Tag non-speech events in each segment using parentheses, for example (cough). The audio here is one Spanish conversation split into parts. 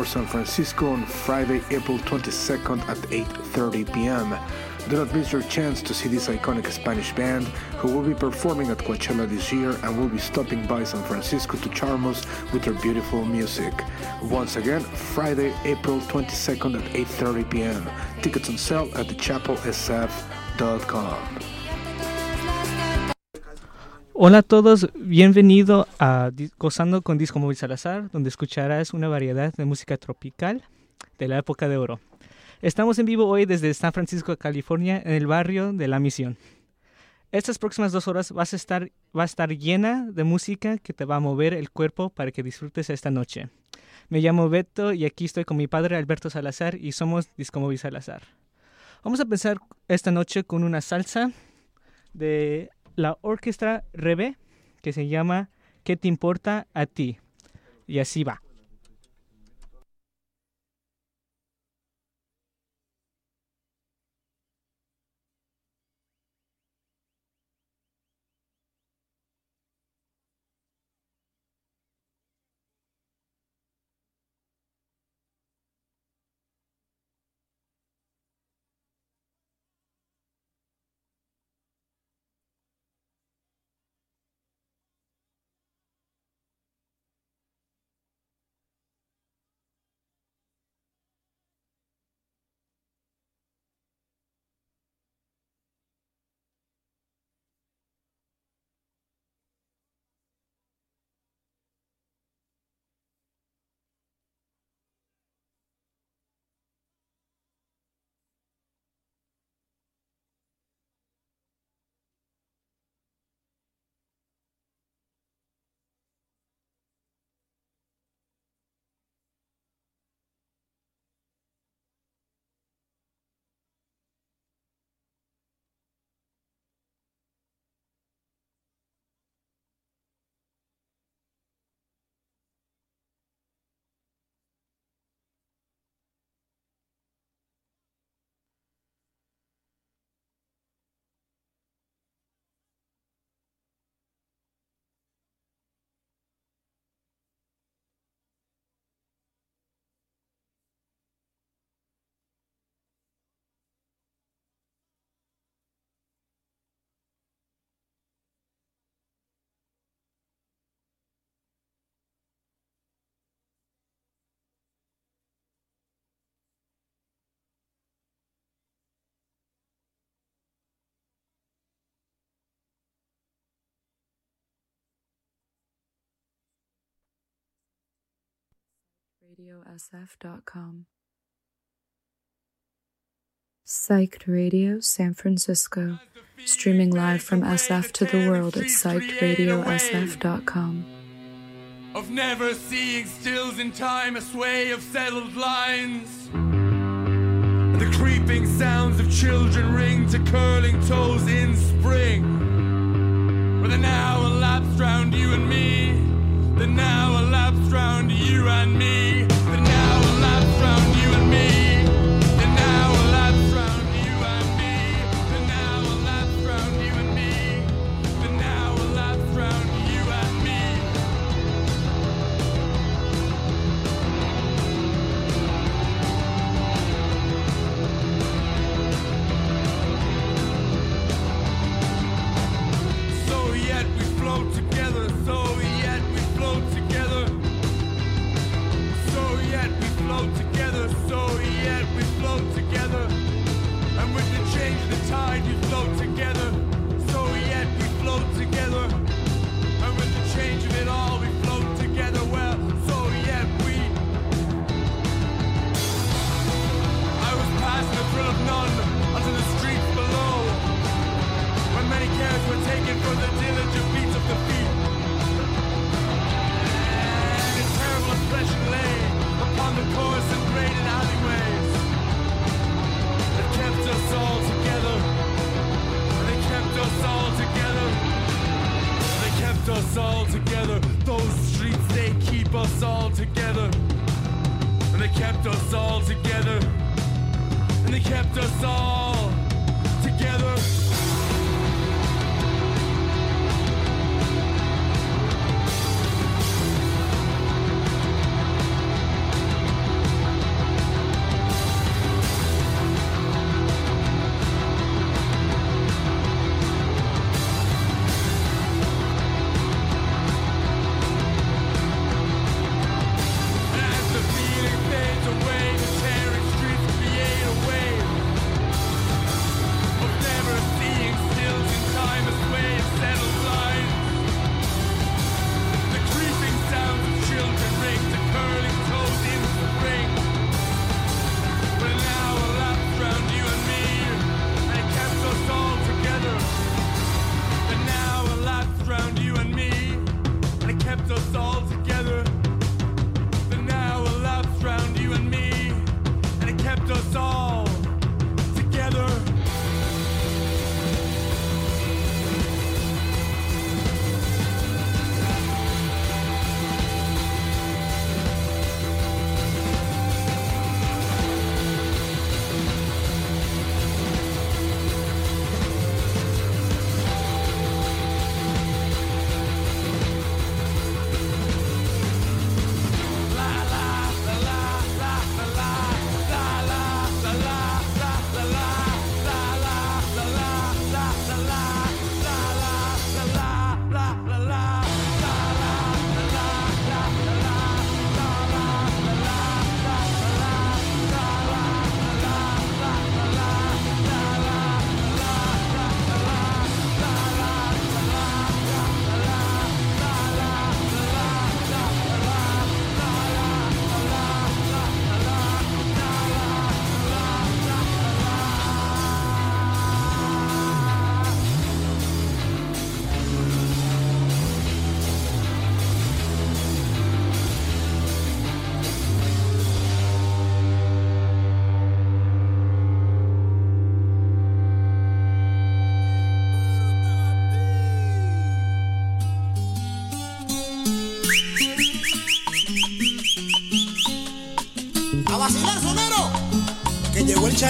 for San Francisco on Friday, April 22nd at 8:30 p.m. Do not miss your chance to see this iconic Spanish band who will be performing at Coachella this year and will be stopping by San Francisco to charm us with their beautiful music. Once again, Friday, April 22nd at 8:30 p.m. Tickets on sale at thechapelsf.com. Hola a todos, bienvenido a Gozando con Disco Móvil Salazar, donde escucharás una variedad de música tropical de la época de oro. Estamos en vivo hoy desde San Francisco, California, en el barrio de La Misión. Estas próximas dos horas vas a estar, va a estar llena de música que te va a mover el cuerpo para que disfrutes esta noche. Me llamo Beto y aquí estoy con mi padre Alberto Salazar y somos Discomóvil Salazar. Vamos a empezar esta noche con una salsa de la orquesta Rebe que se llama ¿Qué te importa a ti? Y así va. RadioSF.com. Psyched Radio San Francisco, streaming live from SF to the world at psychedradiosf.com. Of never seeing stills in time, a sway of settled lines. And the creeping sounds of children ring to curling toes in spring. Where the now elapsed round you and me, the now elapsed round you and me,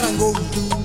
que llegó el charangón.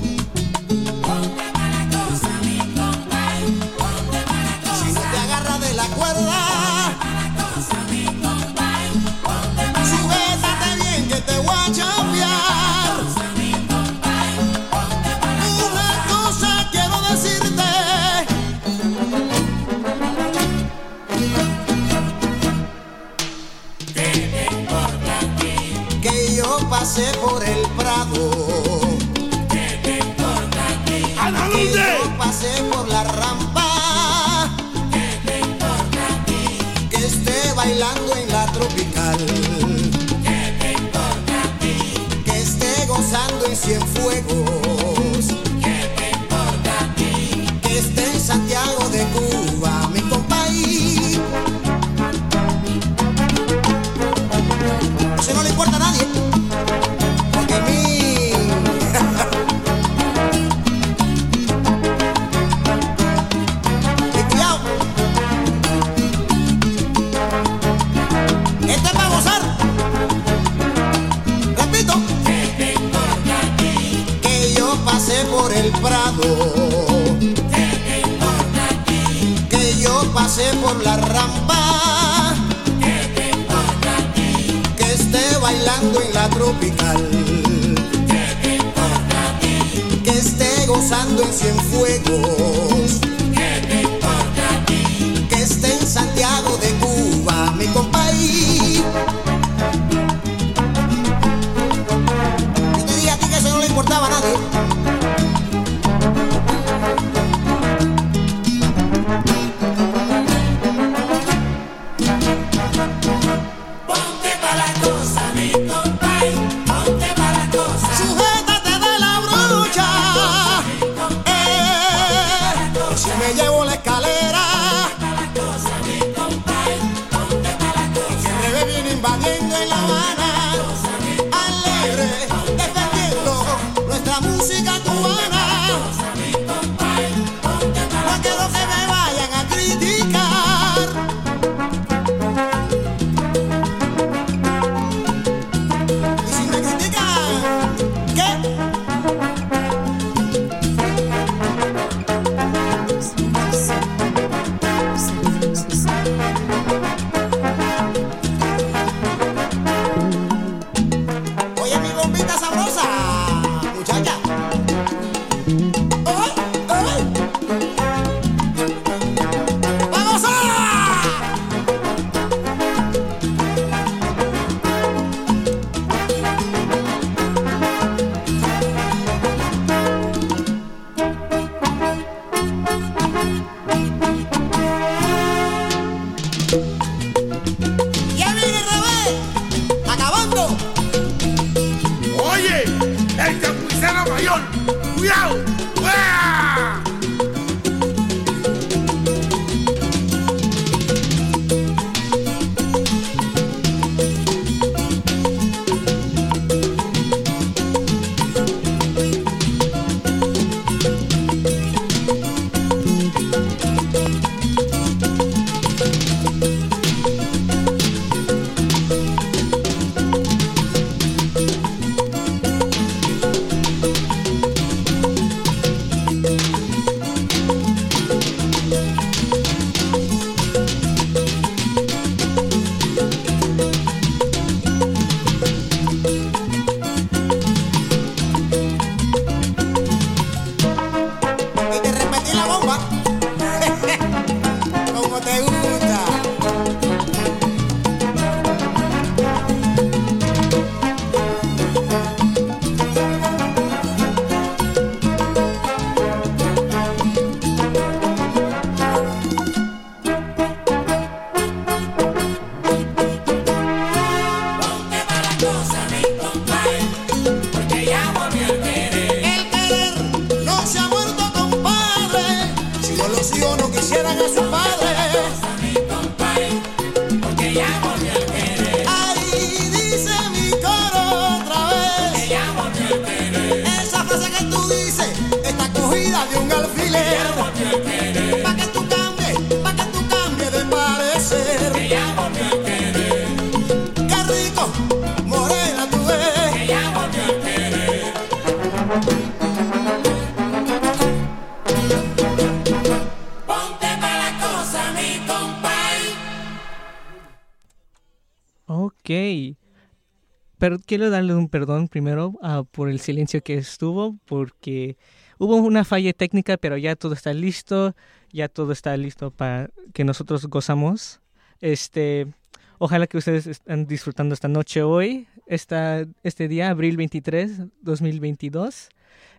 Quiero darle un perdón primero ah, por el silencio que estuvo, porque hubo una falla técnica, pero ya todo está listo, ya todo está listo para que nosotros gozamos. Este, ojalá que ustedes estén disfrutando esta noche hoy, esta, este día, abril 23, 2022.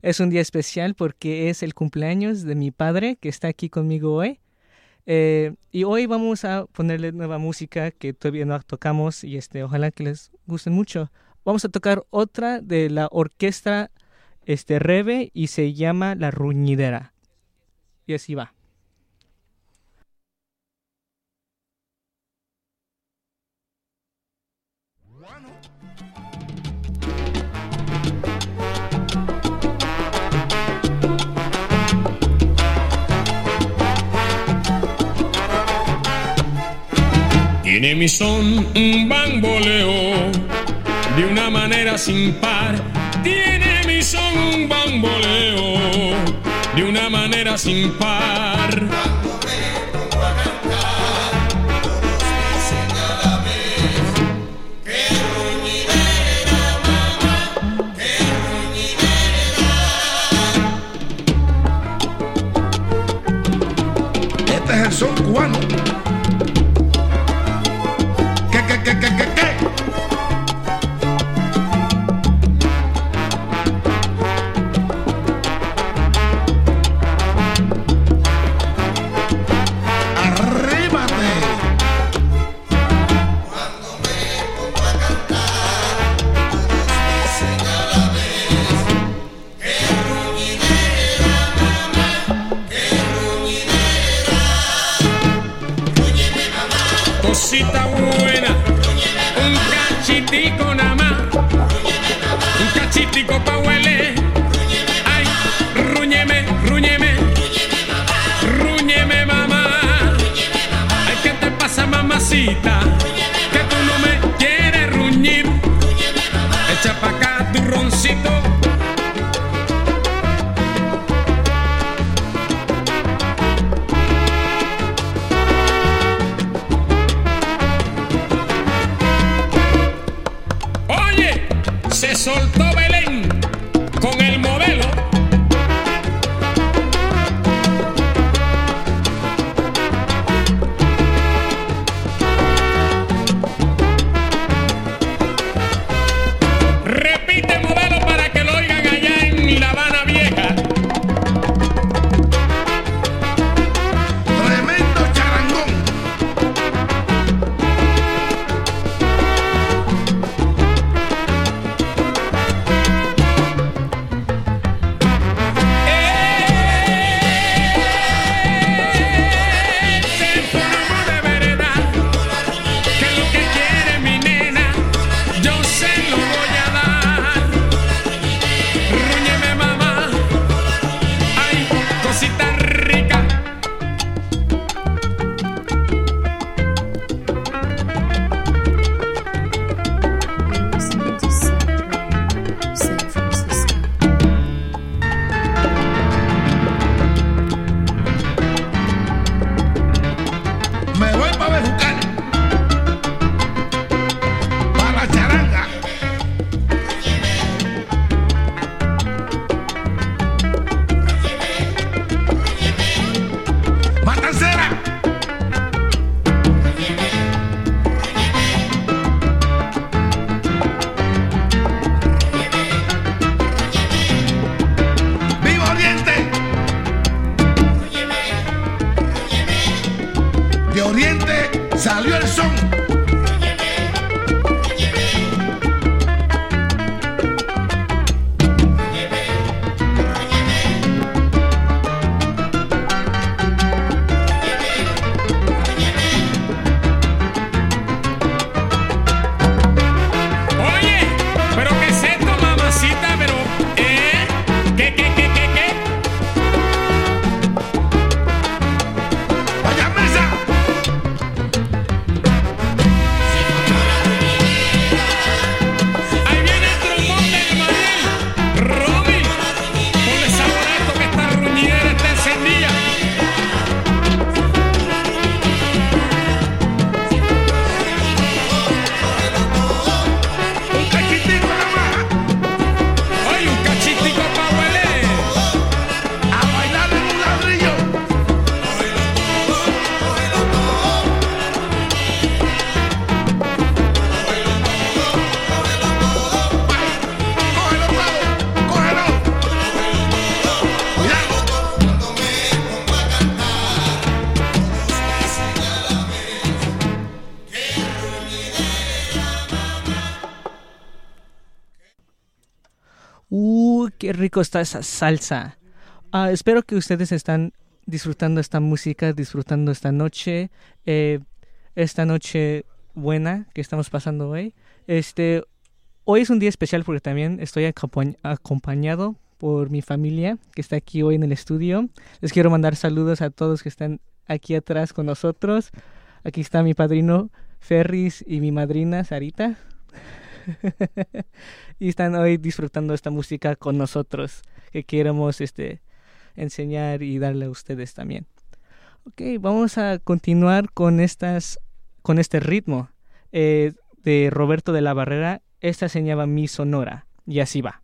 Es un día especial porque es el cumpleaños de mi padre que está aquí conmigo hoy. Eh, y hoy vamos a ponerle nueva música que todavía no tocamos y este, ojalá que les guste mucho. Vamos a tocar otra de la orquesta este, Rebe y se llama La Ruñidera. Y así va. Tiene mi son un bamboleo de una manera sin par. Tiene mi son un bamboleo de una manera sin par. Este es el son cubano. Cosita buena, un cachitico nada más, un cachitico pa' rico está esa salsa. Ah, espero que ustedes están disfrutando esta música, disfrutando esta noche, eh, esta noche buena que estamos pasando hoy. Este, hoy es un día especial porque también estoy acompañ- acompañado por mi familia que está aquí hoy en el estudio. Les quiero mandar saludos a todos que están aquí atrás con nosotros. Aquí está mi padrino Ferris y mi madrina Sarita. (laughs) y están hoy disfrutando esta música con nosotros que queremos este enseñar y darle a ustedes también. Ok, vamos a continuar con estas con este ritmo eh, de Roberto de la Barrera. Esta se llama Mi Sonora y así va.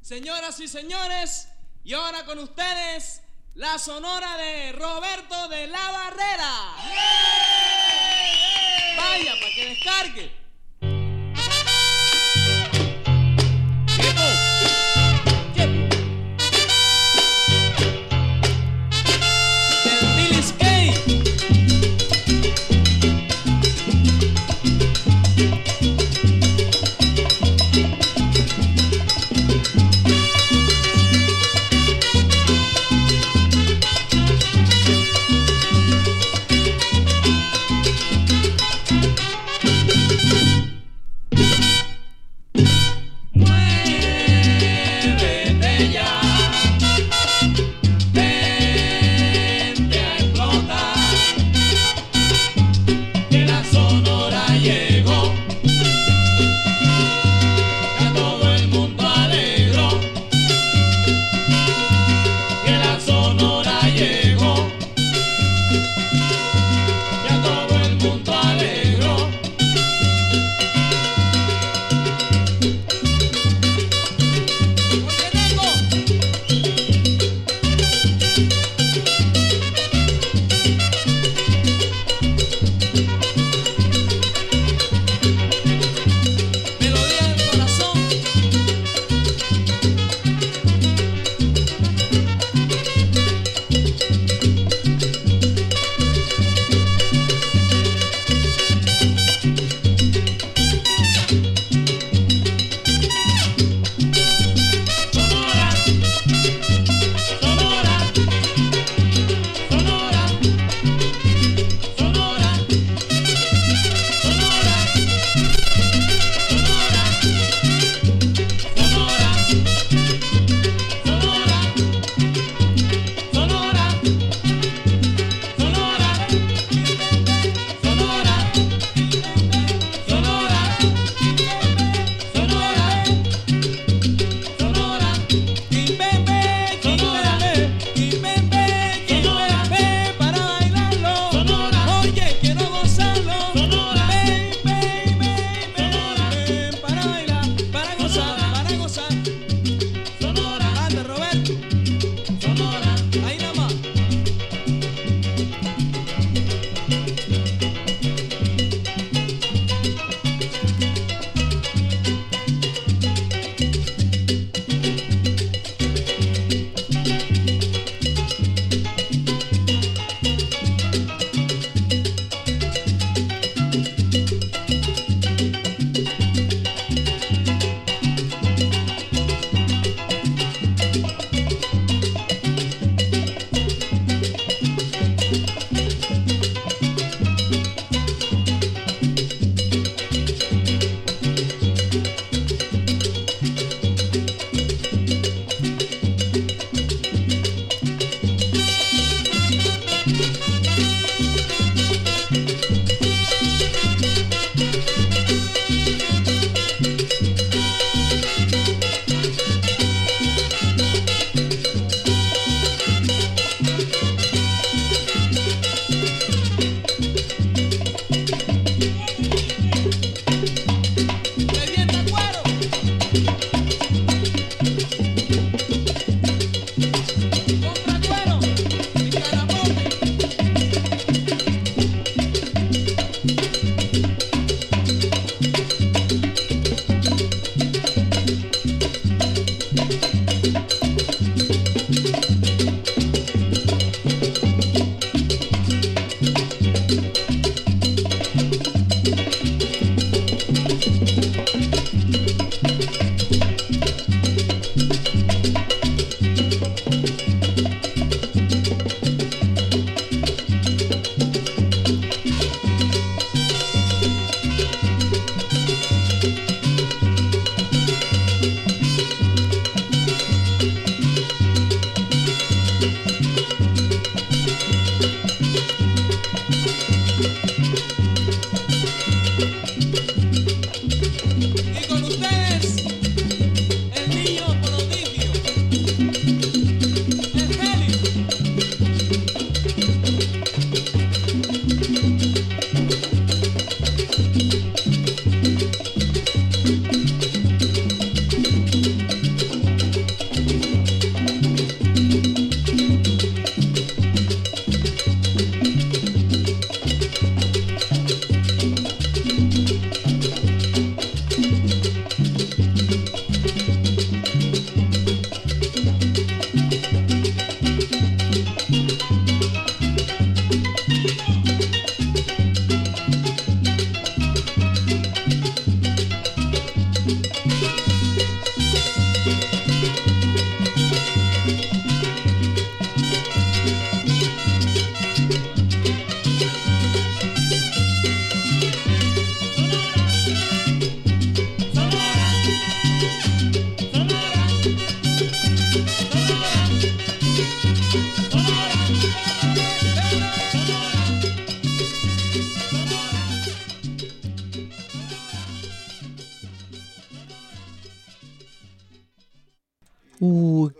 Señoras y señores, y ahora con ustedes, la sonora de Roberto de la Barrera. Vaya, para que descargue.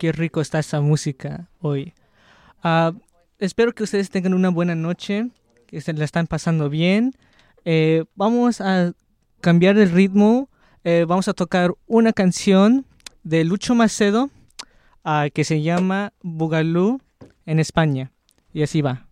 Qué rico está esa música hoy. Ah, espero que ustedes tengan una buena noche, que se la están pasando bien. Eh, vamos a cambiar el ritmo. eh, vamos a tocar una canción de Lucho Macedo ah, que se llama Bugalú en España. Y así va.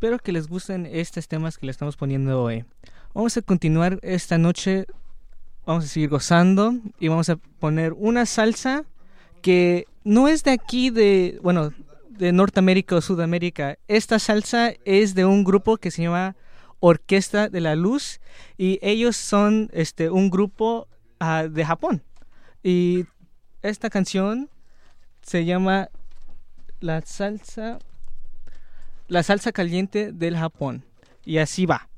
Espero que les gusten estos temas que le estamos poniendo hoy. Vamos a continuar esta noche, vamos a seguir gozando y vamos a poner una salsa que no es de aquí, de, bueno, de Norteamérica o Sudamérica. Esta salsa es de un grupo que se llama Orquesta de la Luz y ellos son este, un grupo ah, de Japón. Y esta canción se llama La salsa la salsa caliente del Japón. Y así va.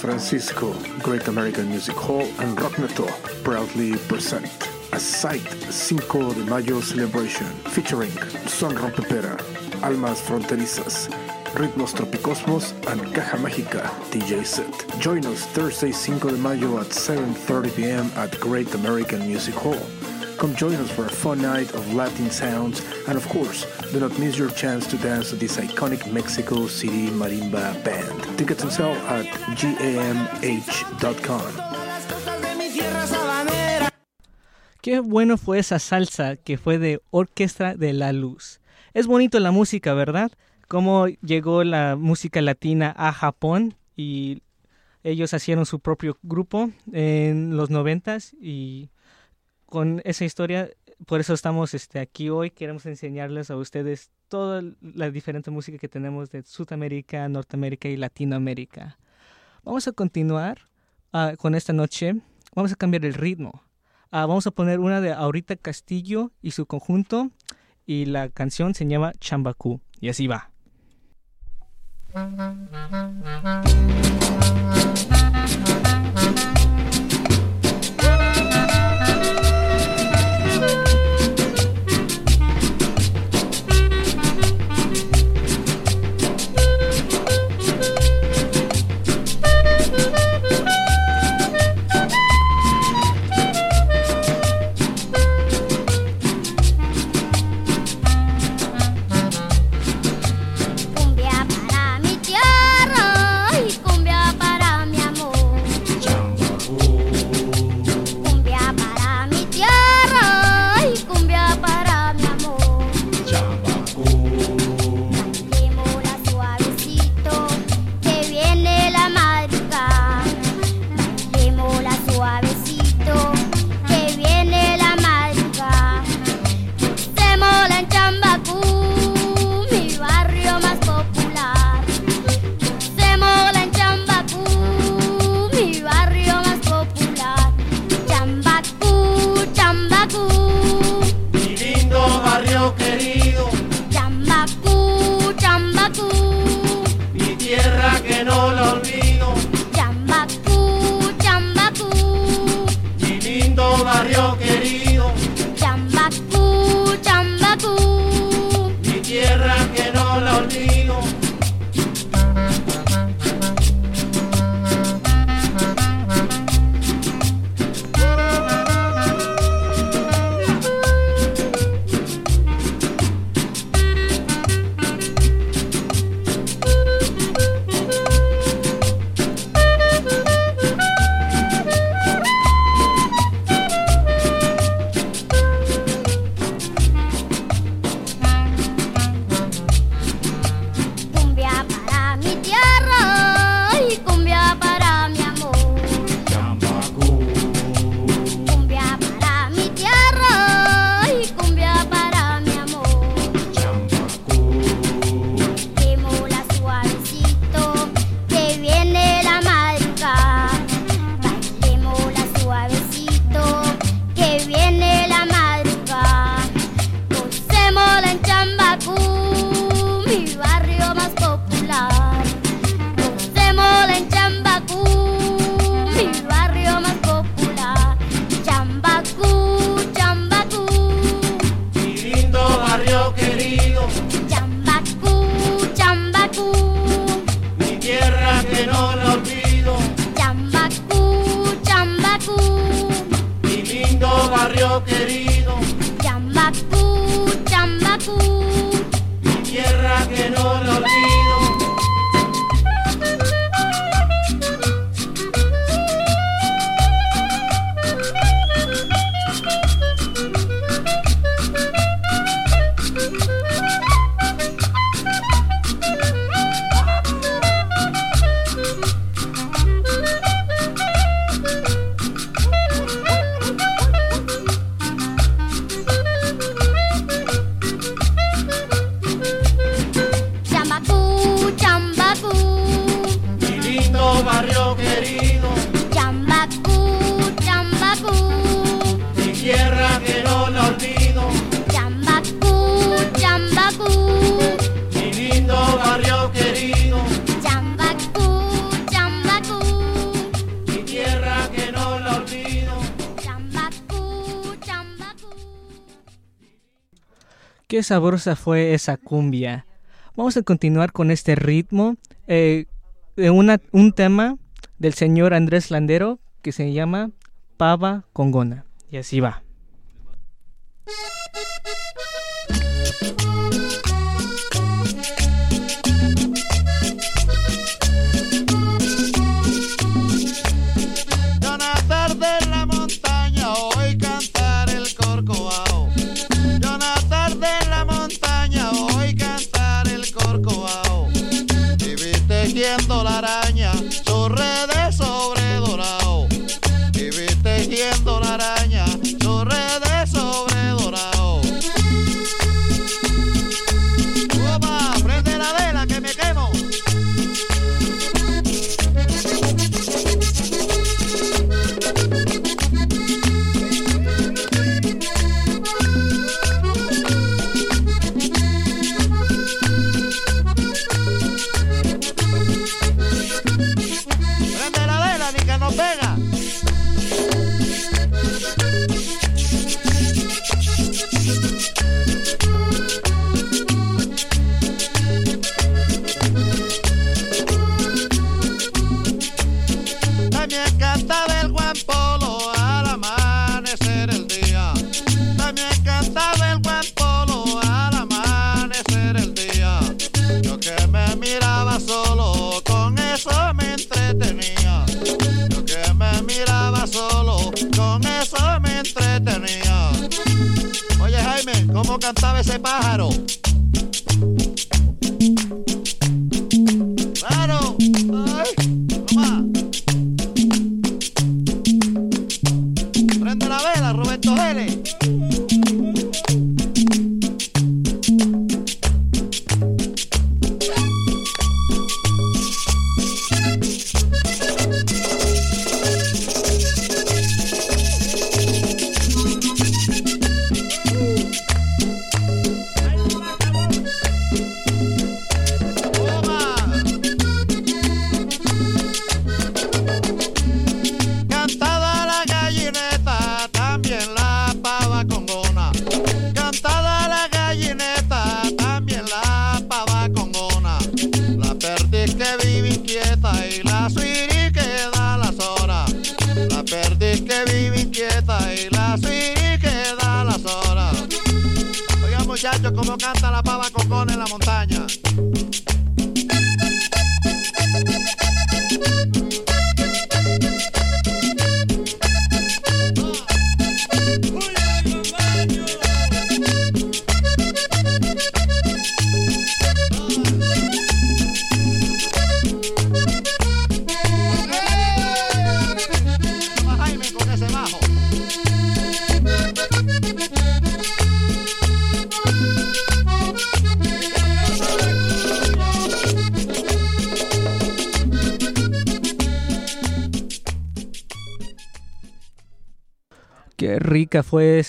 Francisco, Great American Music Hall, and Rockneto proudly present a Psych 5 de Mayo celebration featuring Son Rompepera, Almas Fronterizas, Ritmos Tropicosmos, and Caja Mágica DJ set. Join us Thursday 5 de Mayo at 7.30 p.m. at Great American Music Hall. Come join us for a fun night of Latin sounds, and of course, do not miss your chance to dance with this iconic Mexico City marimba band. Tickets. Qué bueno fue esa salsa que fue de Orquestra de la Luz. Es bonito la música, ¿verdad? Cómo llegó la música latina a Japón y ellos hicieron su propio grupo en los noventas y con esa historia, por eso estamos este, aquí hoy. Queremos enseñarles a ustedes toda la diferente música que tenemos de Sudamérica, Norteamérica y Latinoamérica. Vamos a continuar ah, con esta noche. Vamos a cambiar el ritmo. Ah, vamos a poner una de Aurita Castillo y su conjunto. Y la canción se llama Chambacú. Y así va. No la sabrosa fue esa cumbia. Vamos a continuar con este ritmo eh, de un tema del señor Andrés Landero que se llama Pava Congona. Y así va.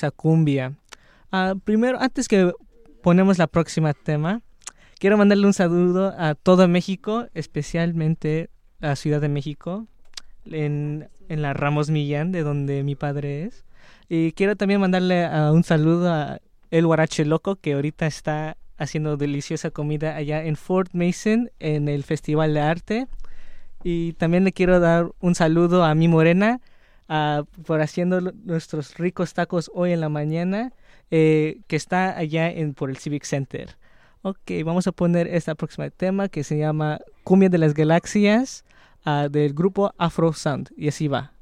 Esa cumbia. Ah, primero, antes que ponemos la próxima tema, quiero mandarle un saludo a todo México, especialmente a Ciudad de México, en, en la Ramos Millán, de donde mi padre es. Y quiero también mandarle ah, un saludo a El Guarache Loco, que ahorita está haciendo deliciosa comida allá en Fort Mason, en el Festival de Arte. Y también le quiero dar un saludo a mi morena, ah, por haciendo nuestros ricos tacos hoy en la mañana, eh, que está allá en, por el Civic Center. Ok, vamos a poner este próximo tema que se llama Cumbia de las Galaxias ah, del grupo Afro Sound. Y así va.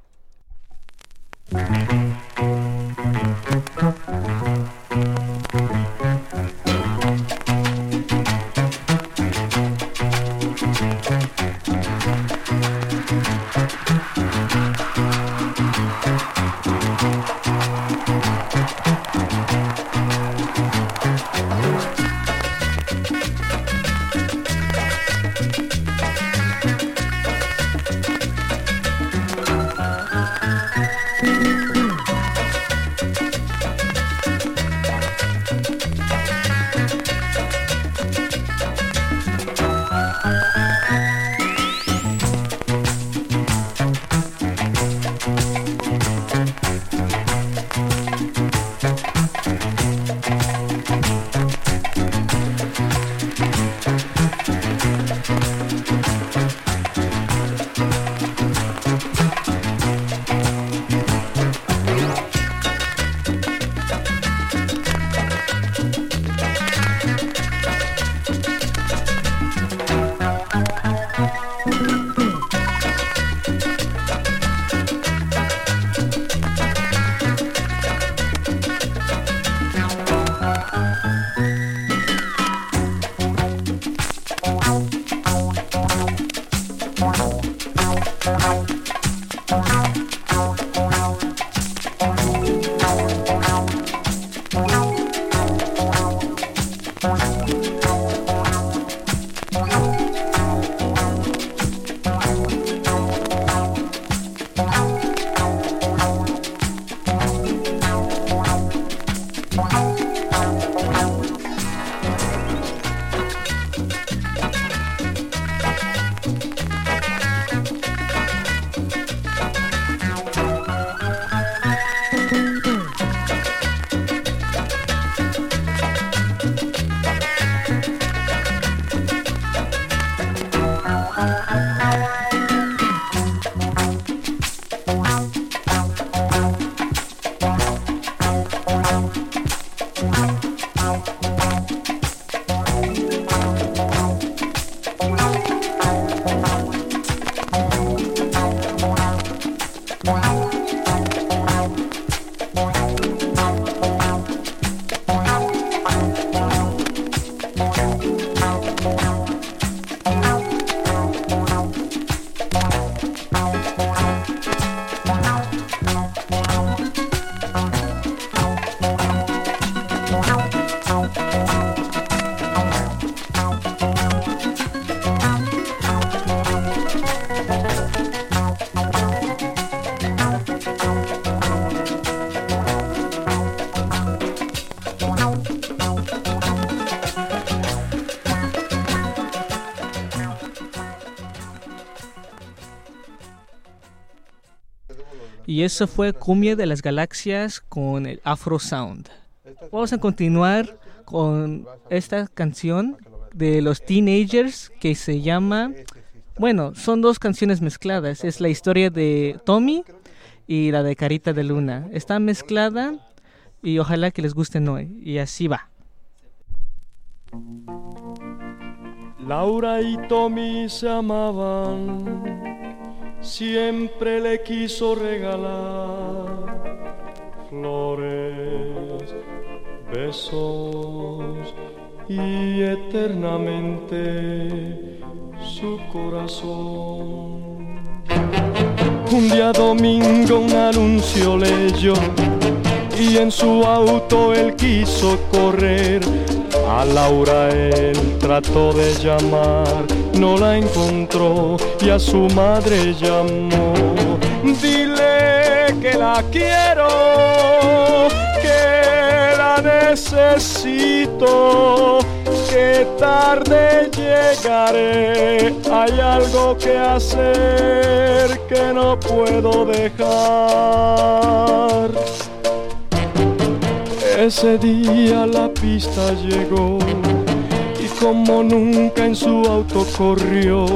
Y eso fue Cumbia de las Galaxias con el Afro Sound. Vamos a continuar con esta canción de los Teenagers que se llama... Bueno, son dos canciones mezcladas. Es la historia de Tommy y la de Carita de Luna. Está mezclada y ojalá que les gusten hoy. Y así va. Laura y Tommy se amaban, siempre le quiso regalar flores, besos y eternamente su corazón. Un día domingo un anuncio leyó y en su auto él quiso correr. A Laura él trató de llamar, no la encontró y a su madre llamó. Dile que la quiero, que la necesito, que tarde llegaré. Hay algo que hacer que no puedo dejar. Ese día la pista llegó y como nunca en su auto corrió,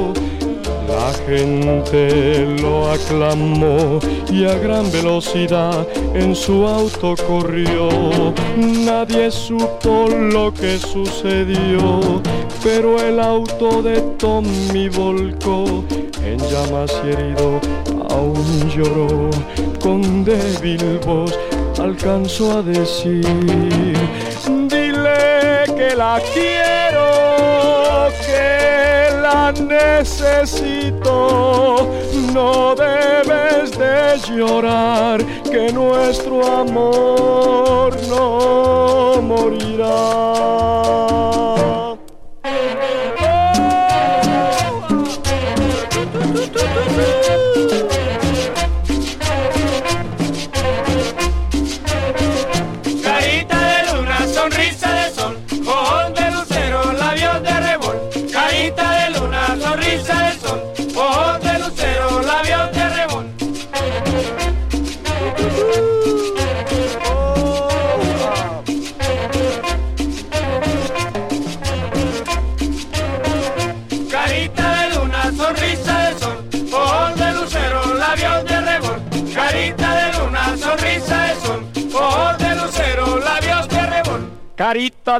la gente lo aclamó y a gran velocidad en su auto corrió. Nadie supo lo que sucedió, pero el auto de Tommy volcó en llamas y herido aún lloró con débil voz alcanzó a decir dile que la quiero que la necesito. No debes de llorar que nuestro amor no morirá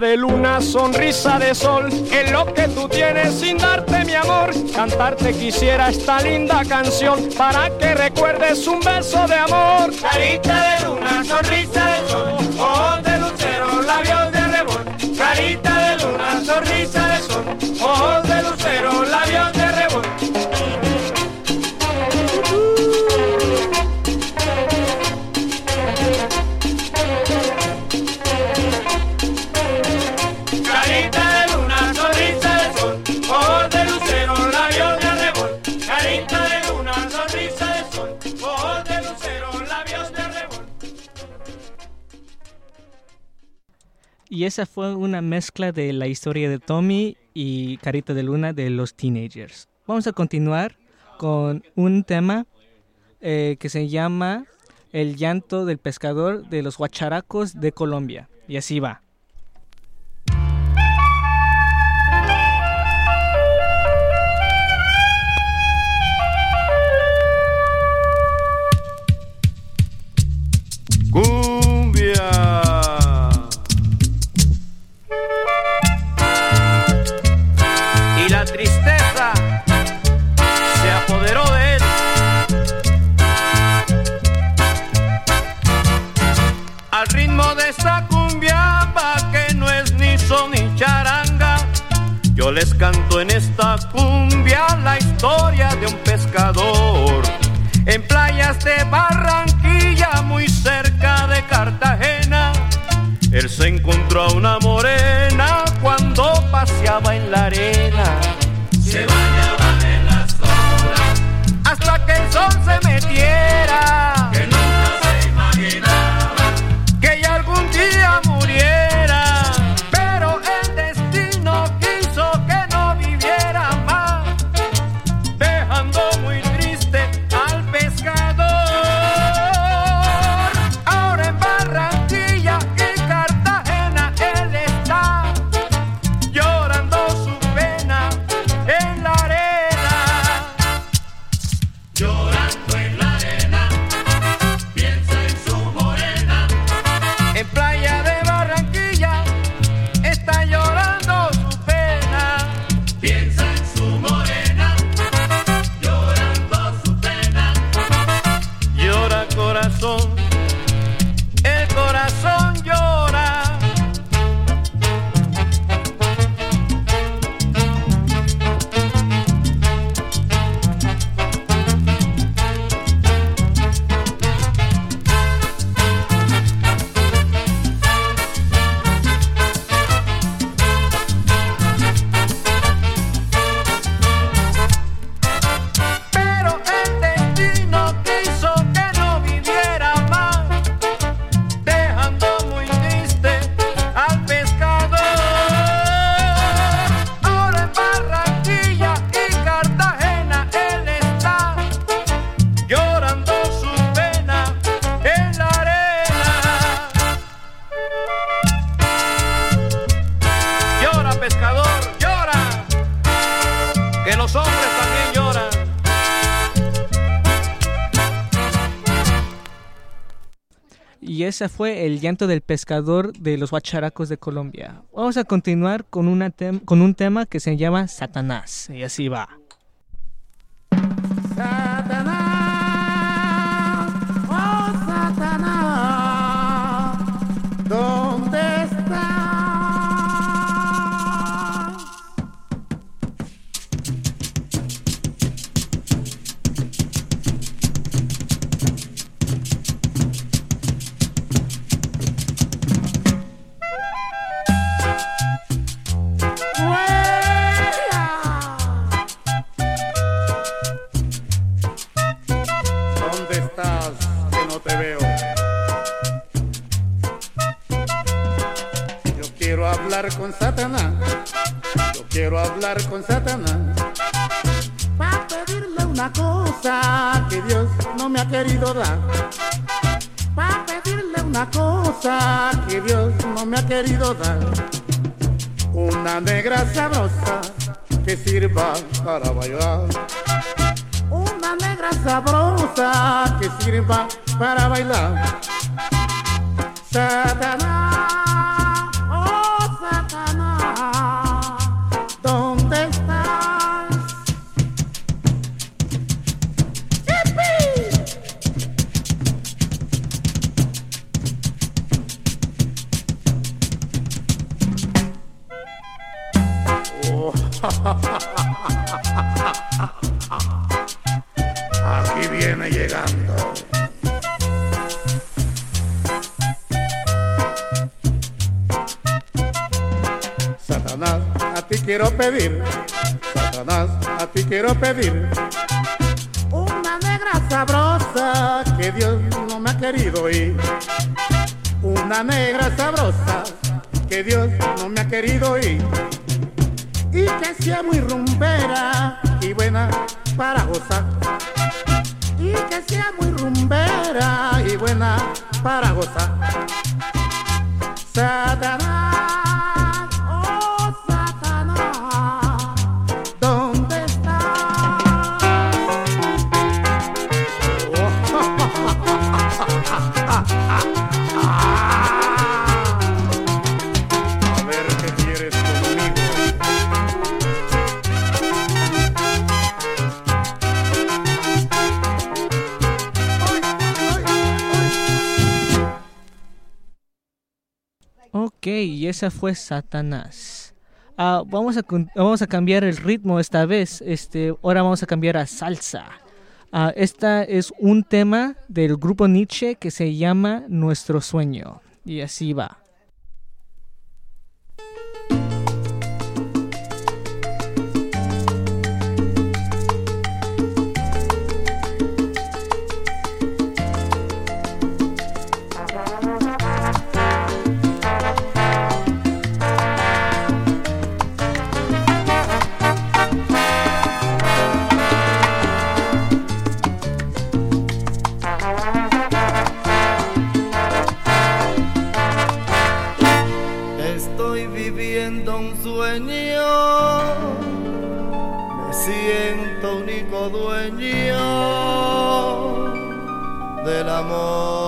De luna, sonrisa de sol, es lo que tú tienes sin darte mi amor. Cantarte quisiera esta linda canción para que recuerdes un beso de amor. Carita de luna, sonrisa de sol, ojos de lucero, labios de rebol. Carita de luna, sonrisa Y esa fue una mezcla de la historia de Tommy y Carita de Luna de los Teenagers. Vamos a continuar con un tema eh, que se llama El llanto del pescador de los huacharacos de Colombia. Y así va. les canto en esta cumbia la historia de un pescador en playas de Barranquilla muy cerca de Cartagena. Él se encontró a una morena ese fue el llanto del pescador de los huacharacos de Colombia. Vamos a continuar con, una con un tema que se llama Satanás. Y así va. para gozar. Y que sea muy rumbera y buena para gozar. Satanás. y esa fue Satanás. Ah, vamos, a, vamos a cambiar el ritmo esta vez. Este, ahora vamos a cambiar a salsa. Ah, esta es un tema del grupo Nietzsche que se llama Nuestro Sueño. Y así va. ナモ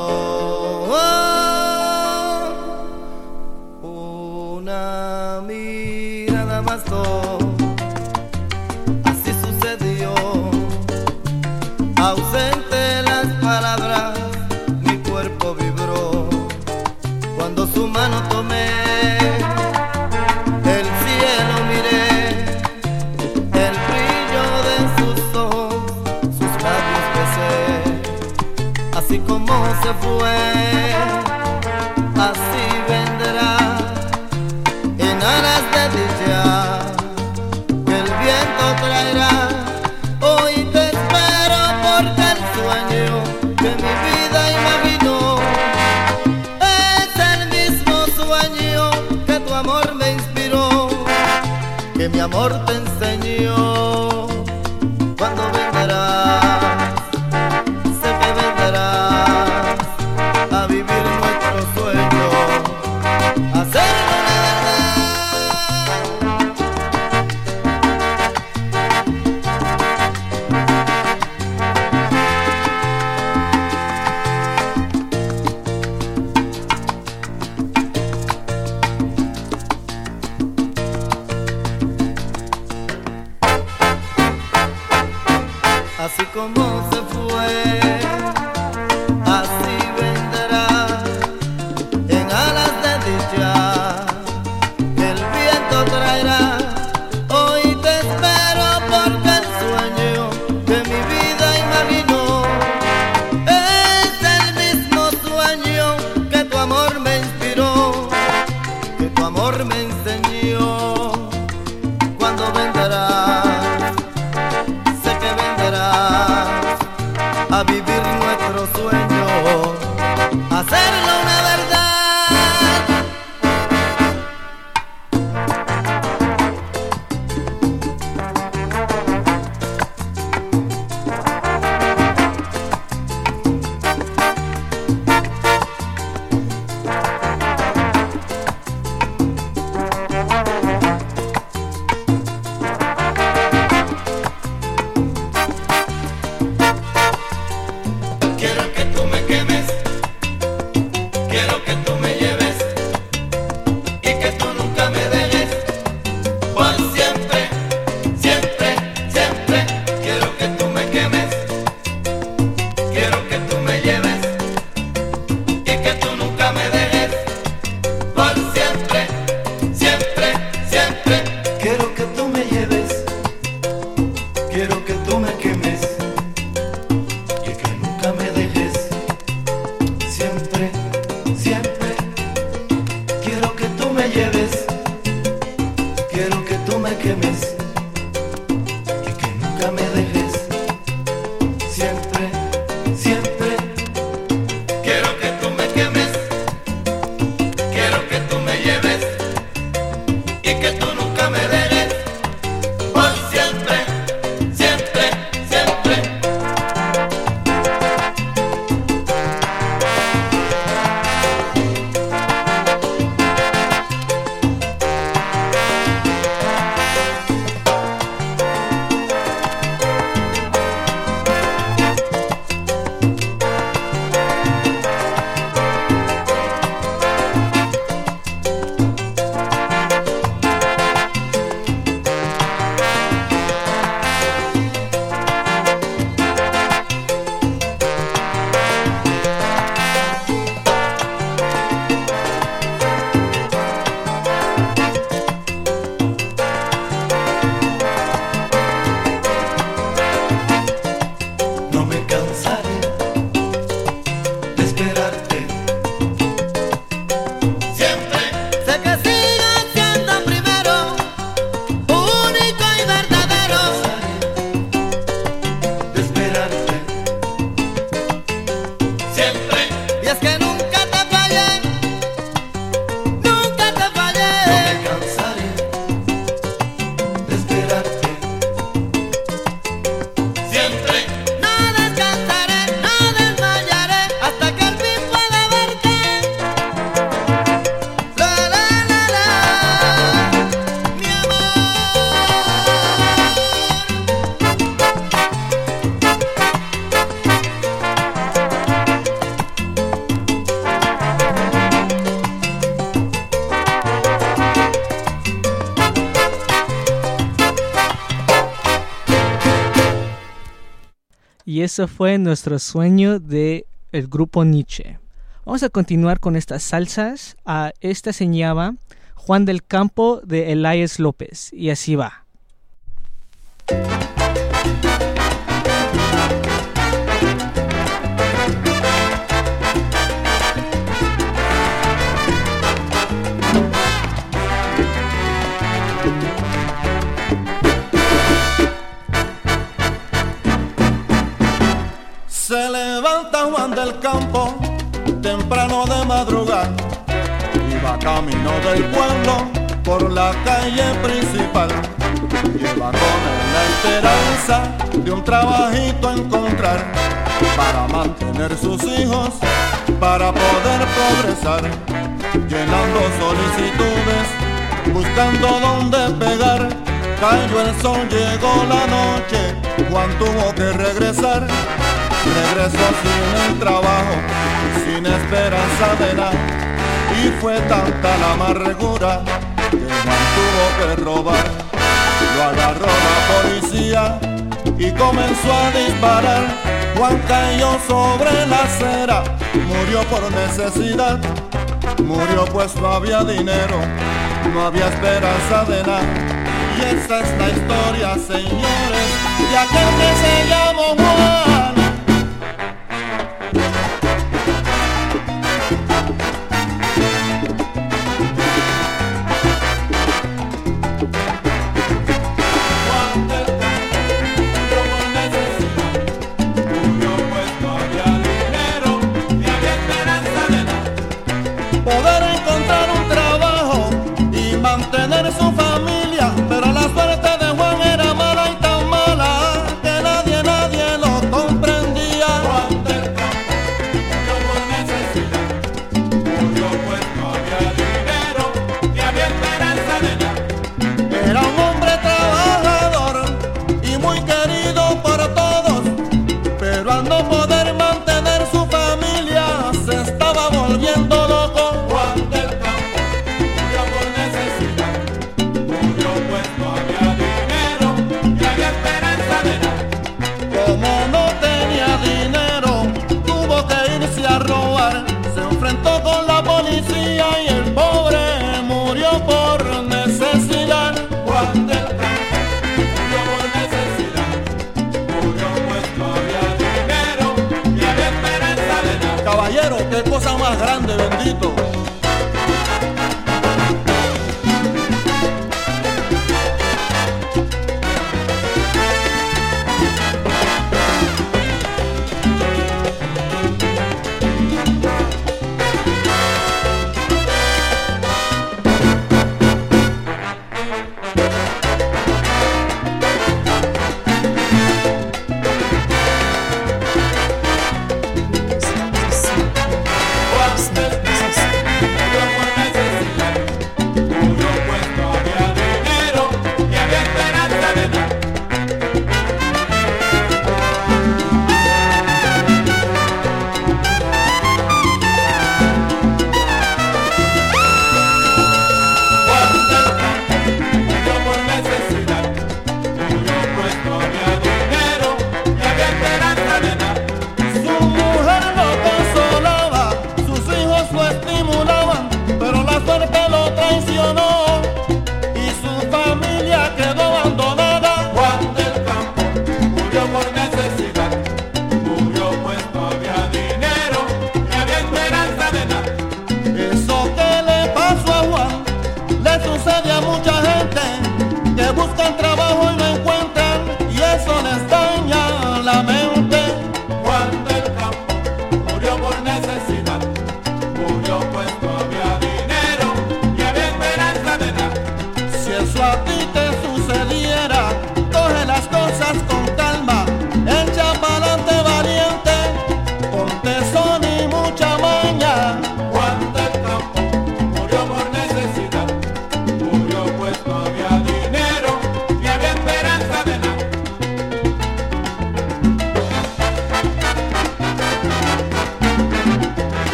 eso fue nuestro sueño de el grupo Nietzsche. Vamos a continuar con estas salsas. A esta se llama Juan del Campo de Elias López. Y así va. Camino del pueblo por la calle principal. Lleva con él la esperanza de un trabajito encontrar Para mantener sus hijos, para poder progresar. Llenando solicitudes, buscando dónde pegar. Cayó el sol, llegó la noche, Juan tuvo que regresar. Regresó sin el trabajo, sin esperanza de nada. Y fue tanta la amargura que Juan tuvo que robar. Lo agarró la policía y comenzó a disparar. Juan cayó sobre la acera, murió por necesidad. Murió pues no había dinero, no había esperanza de nada. Y esta es la historia, señores, de aquel que se llamó Juan.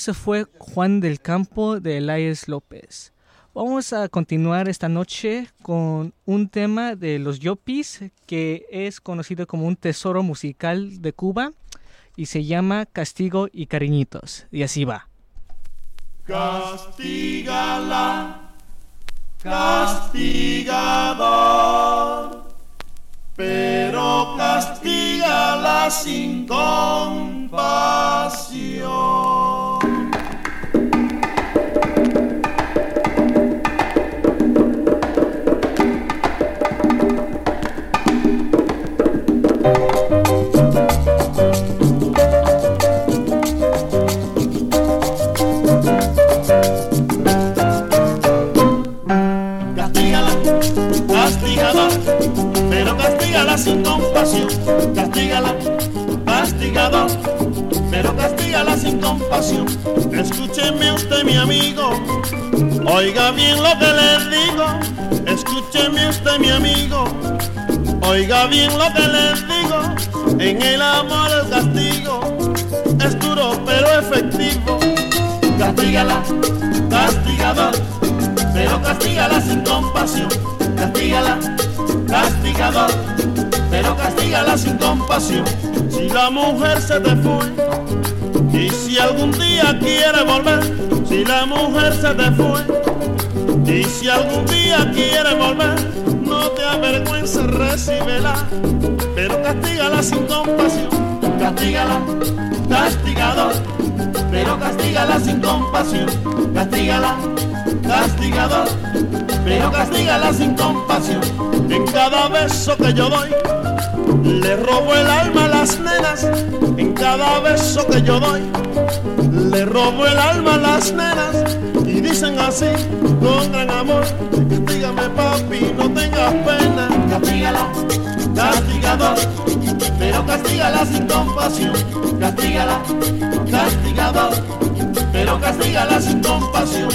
Y eso fue Juan del Campo de Elias López. Vamos a continuar esta noche con un tema de los Yopis que es conocido como un tesoro musical de Cuba y se llama Castigo y Cariñitos. Y así va. Castígala, castigador, pero castígala sin compasión. Compasión. Castígala, castigador, pero castígala sin compasión. Escúcheme usted, mi amigo, oiga bien lo que le digo. Escúcheme usted, mi amigo, oiga bien lo que le digo. En el amor el castigo es duro pero efectivo. Castígala, castigador pero castígala sin compasión. Castígala, castigador, pero castígala sin compasión. Si la mujer se te fue y si algún día quiere volver, si la mujer se te fue y si algún día quiere volver, no te avergüences, recíbela, pero castígala sin compasión. Castígala, castigador, pero castígala sin compasión. Castígala, castigador, pero castígala sin compasión. En cada beso que yo doy, le robo el alma a las nenas. En cada beso que yo doy, le robo el alma a las nenas. Y dicen así, con gran amor, castígame papi, no tengas pena. Castígala, castigador, pero castígala sin compasión. Castígala, castigador, pero castígala sin compasión.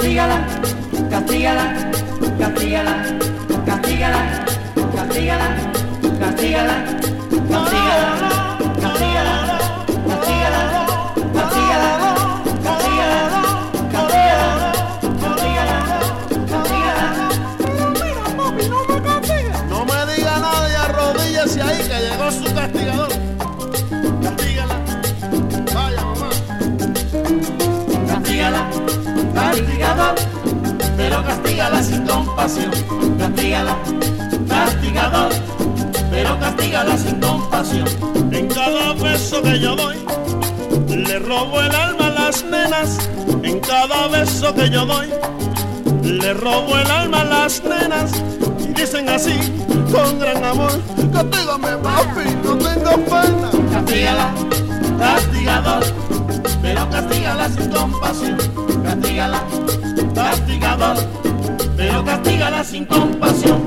castígala, castígala, castígala, castígala, castígala, castígala, castígala. su castigador. Castigador, pero castígala sin compasión. Castígala, castigador, pero castígala sin compasión. En cada beso que yo doy, le robo el alma a las nenas. En cada beso que yo doy, le robo el alma a las nenas. Y dicen así, con gran amor, castígame papi, no tengo pena. Castígala, castigador, pero castígala sin compasión. Castígala, castigador, pero castígala sin compasión.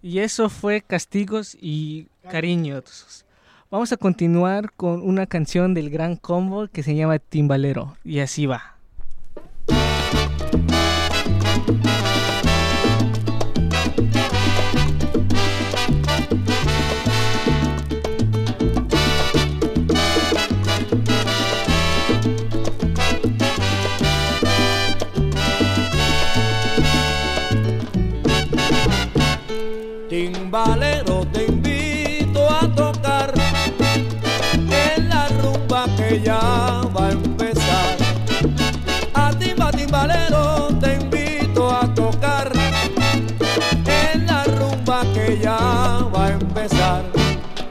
Y eso fue Castigos y Cariños. Vamos a continuar con una canción del Gran Combo que se llama Timbalero. Y así va.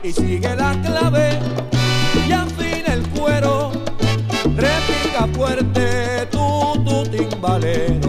Y sigue la clave y afina el cuero, repica fuerte tú, tu timbalero.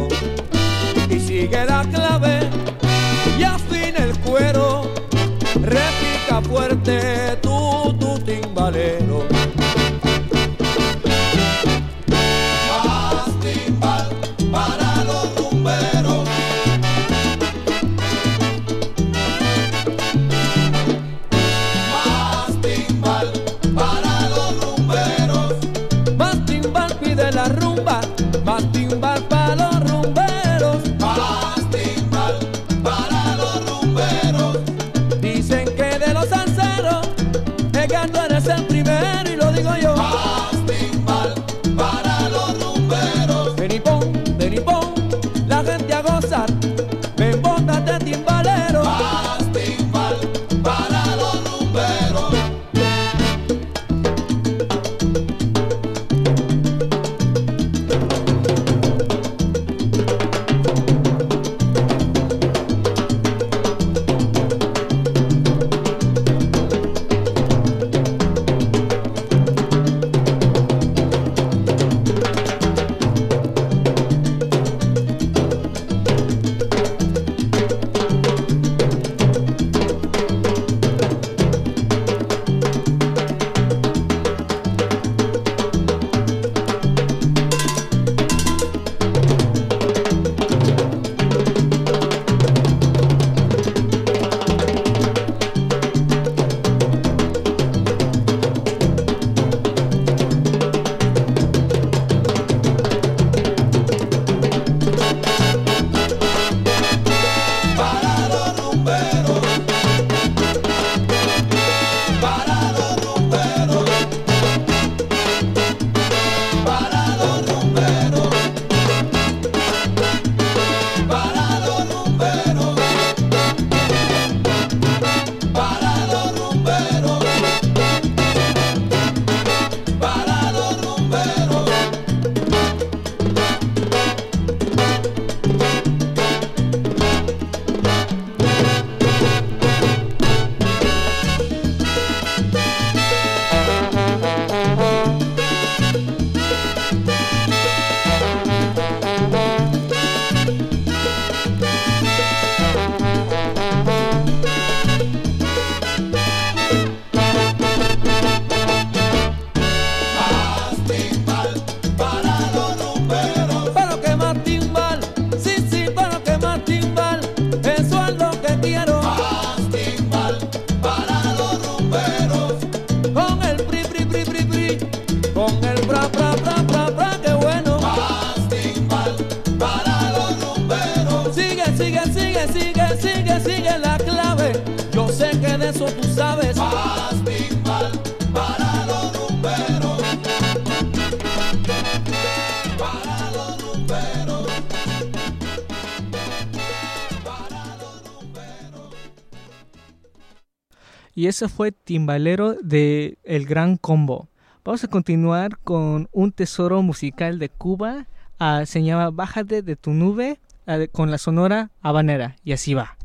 Ese fue Timbalero de El Gran Combo. Vamos a continuar con un tesoro musical de Cuba. Uh, se llama Bájate de tu nube ah, con la sonora habanera. Y así va.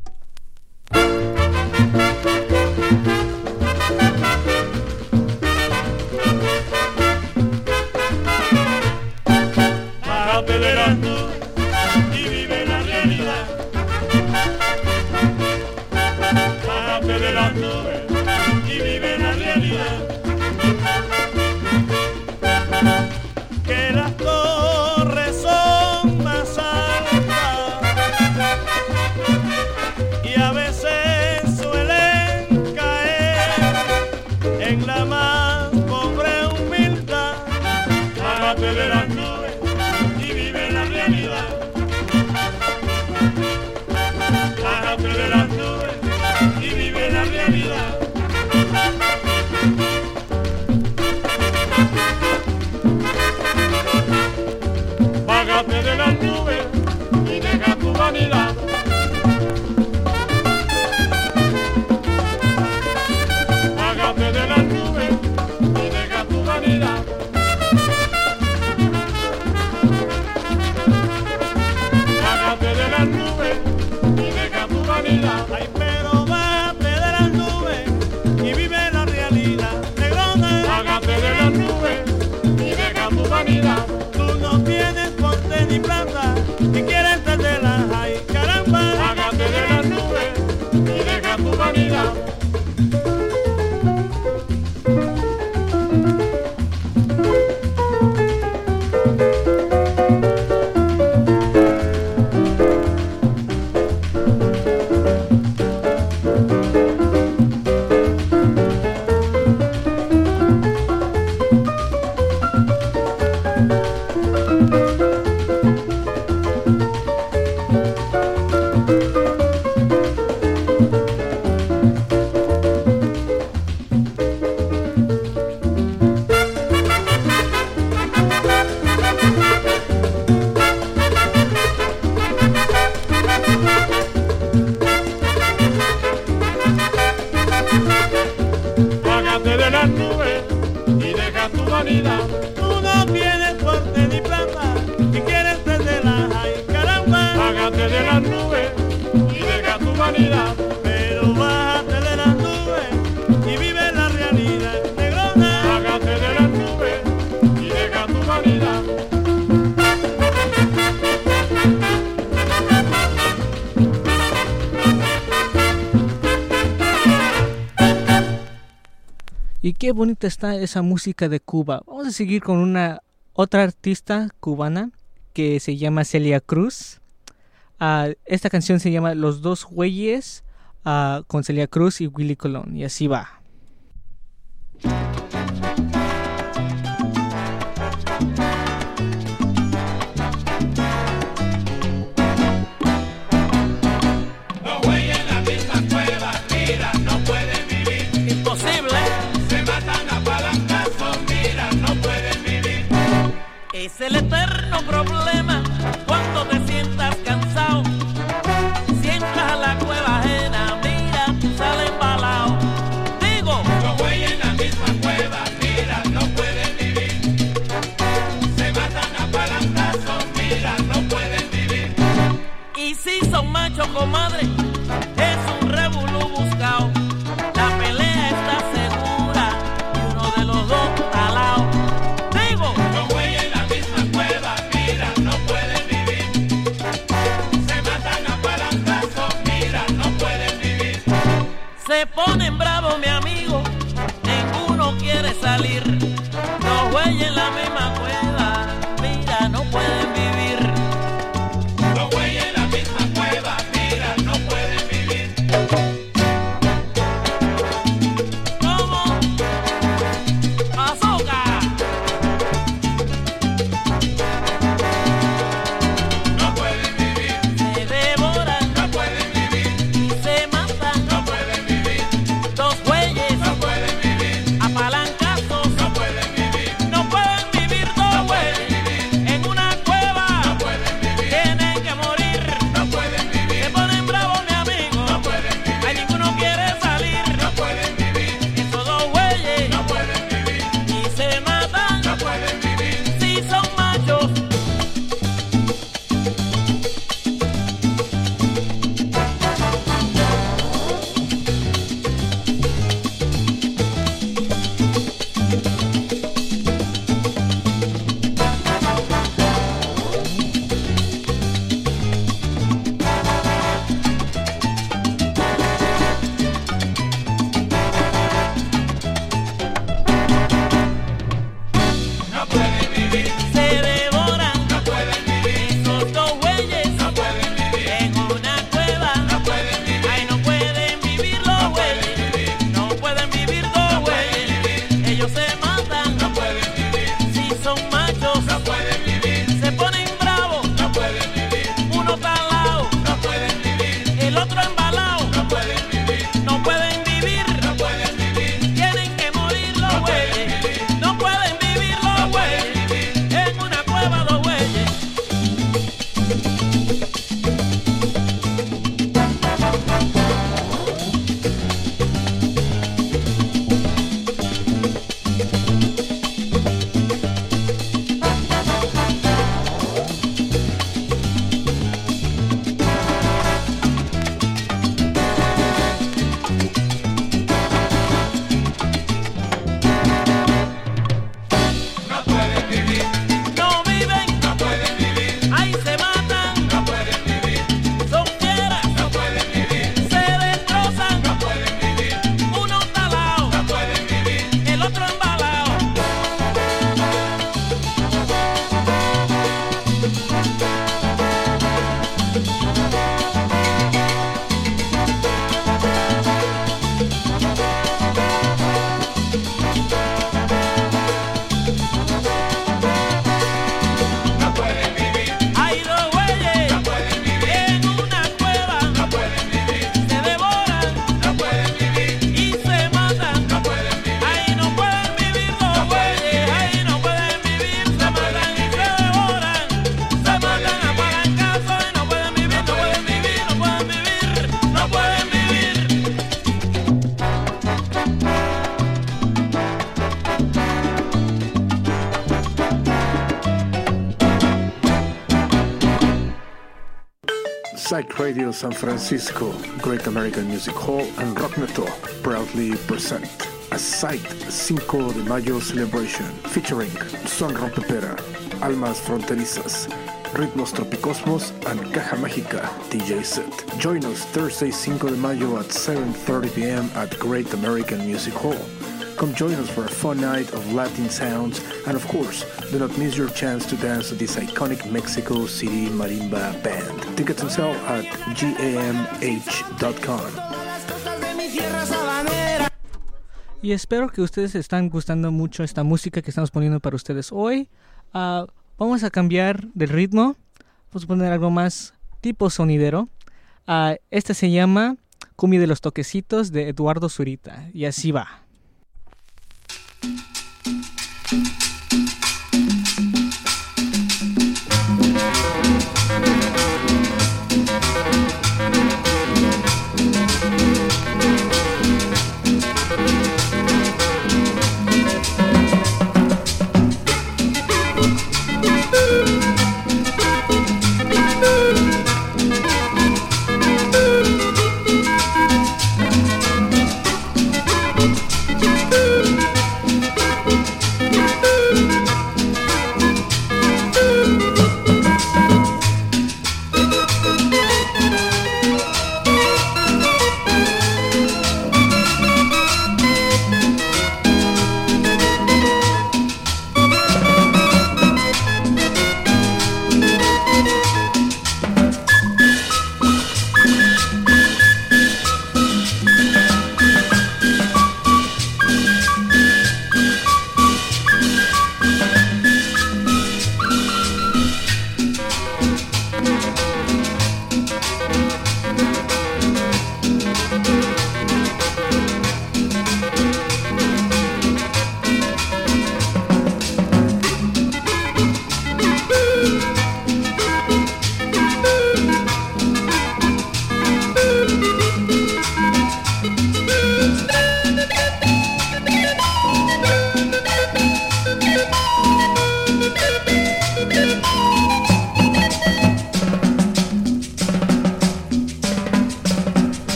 mi plan. bonita está esa música de Cuba. Vamos a seguir con una otra artista cubana que se llama Celia Cruz. Ah, esta canción se llama Los dos güeyes ah, con Celia Cruz y Willy Colón. Y así va. problema cuando te sientas cansado. Si entras a la cueva ajena, mira, sale embalado. Digo, yo voy en la misma cueva, mira, no pueden vivir. Se matan a palantazos, mira, no pueden vivir. Y si son machos, comadre, es un salir. San Francisco, Great American Music Hall, and Rock proudly present a Sight 5 de Mayo celebration featuring Son Rompepera, Almas Fronterizas, Ritmos Tropicosmos, and Caja Mágica DJ set. Join us Thursday 5 de Mayo at 7.30 p.m. at Great American Music Hall. Come join us for a fun night of Latin sounds, and of course, do not miss your chance to dance with this iconic Mexico City marimba band. Tickets on sale at gamh.com. Y espero que ustedes están gustando mucho esta música que estamos poniendo para ustedes hoy. Ah, vamos a cambiar de ritmo. Vamos a poner algo más tipo sonidero. Ah, este se llama Cumi de los Toquecitos de Eduardo Zurita. Y así va.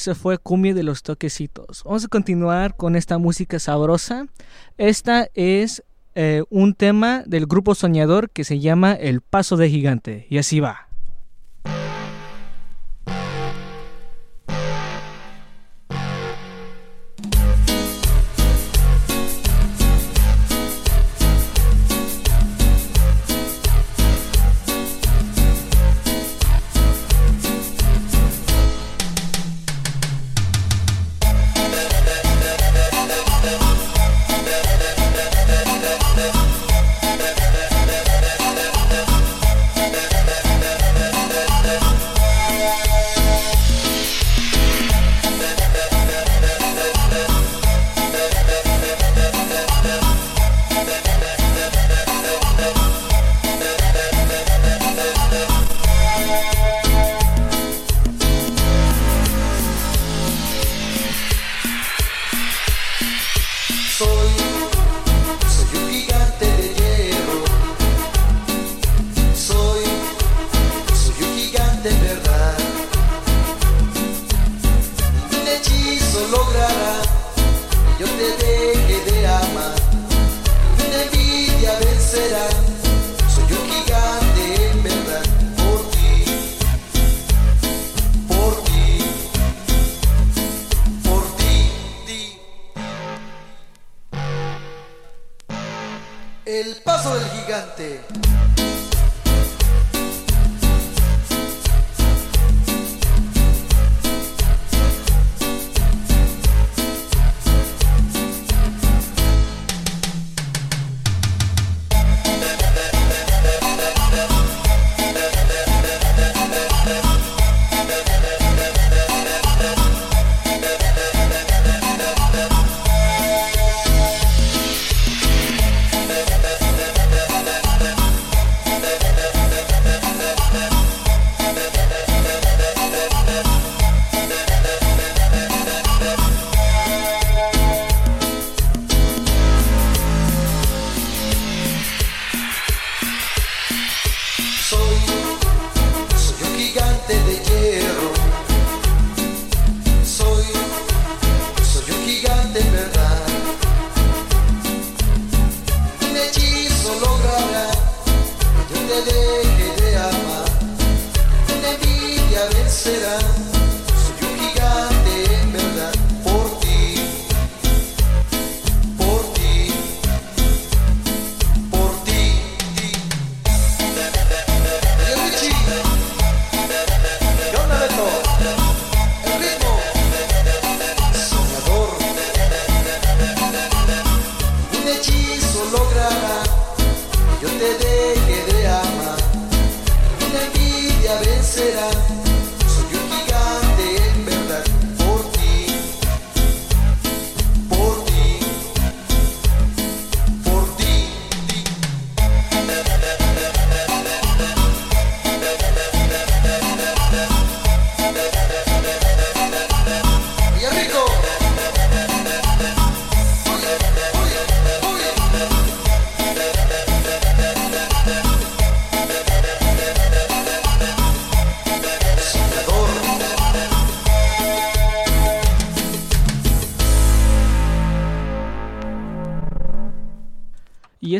Y eso fue Cumbia de los Toquecitos. Vamos a continuar con esta música sabrosa. Esta es eh, un tema del grupo Soñador que se llama El Paso de Gigante. Y así va.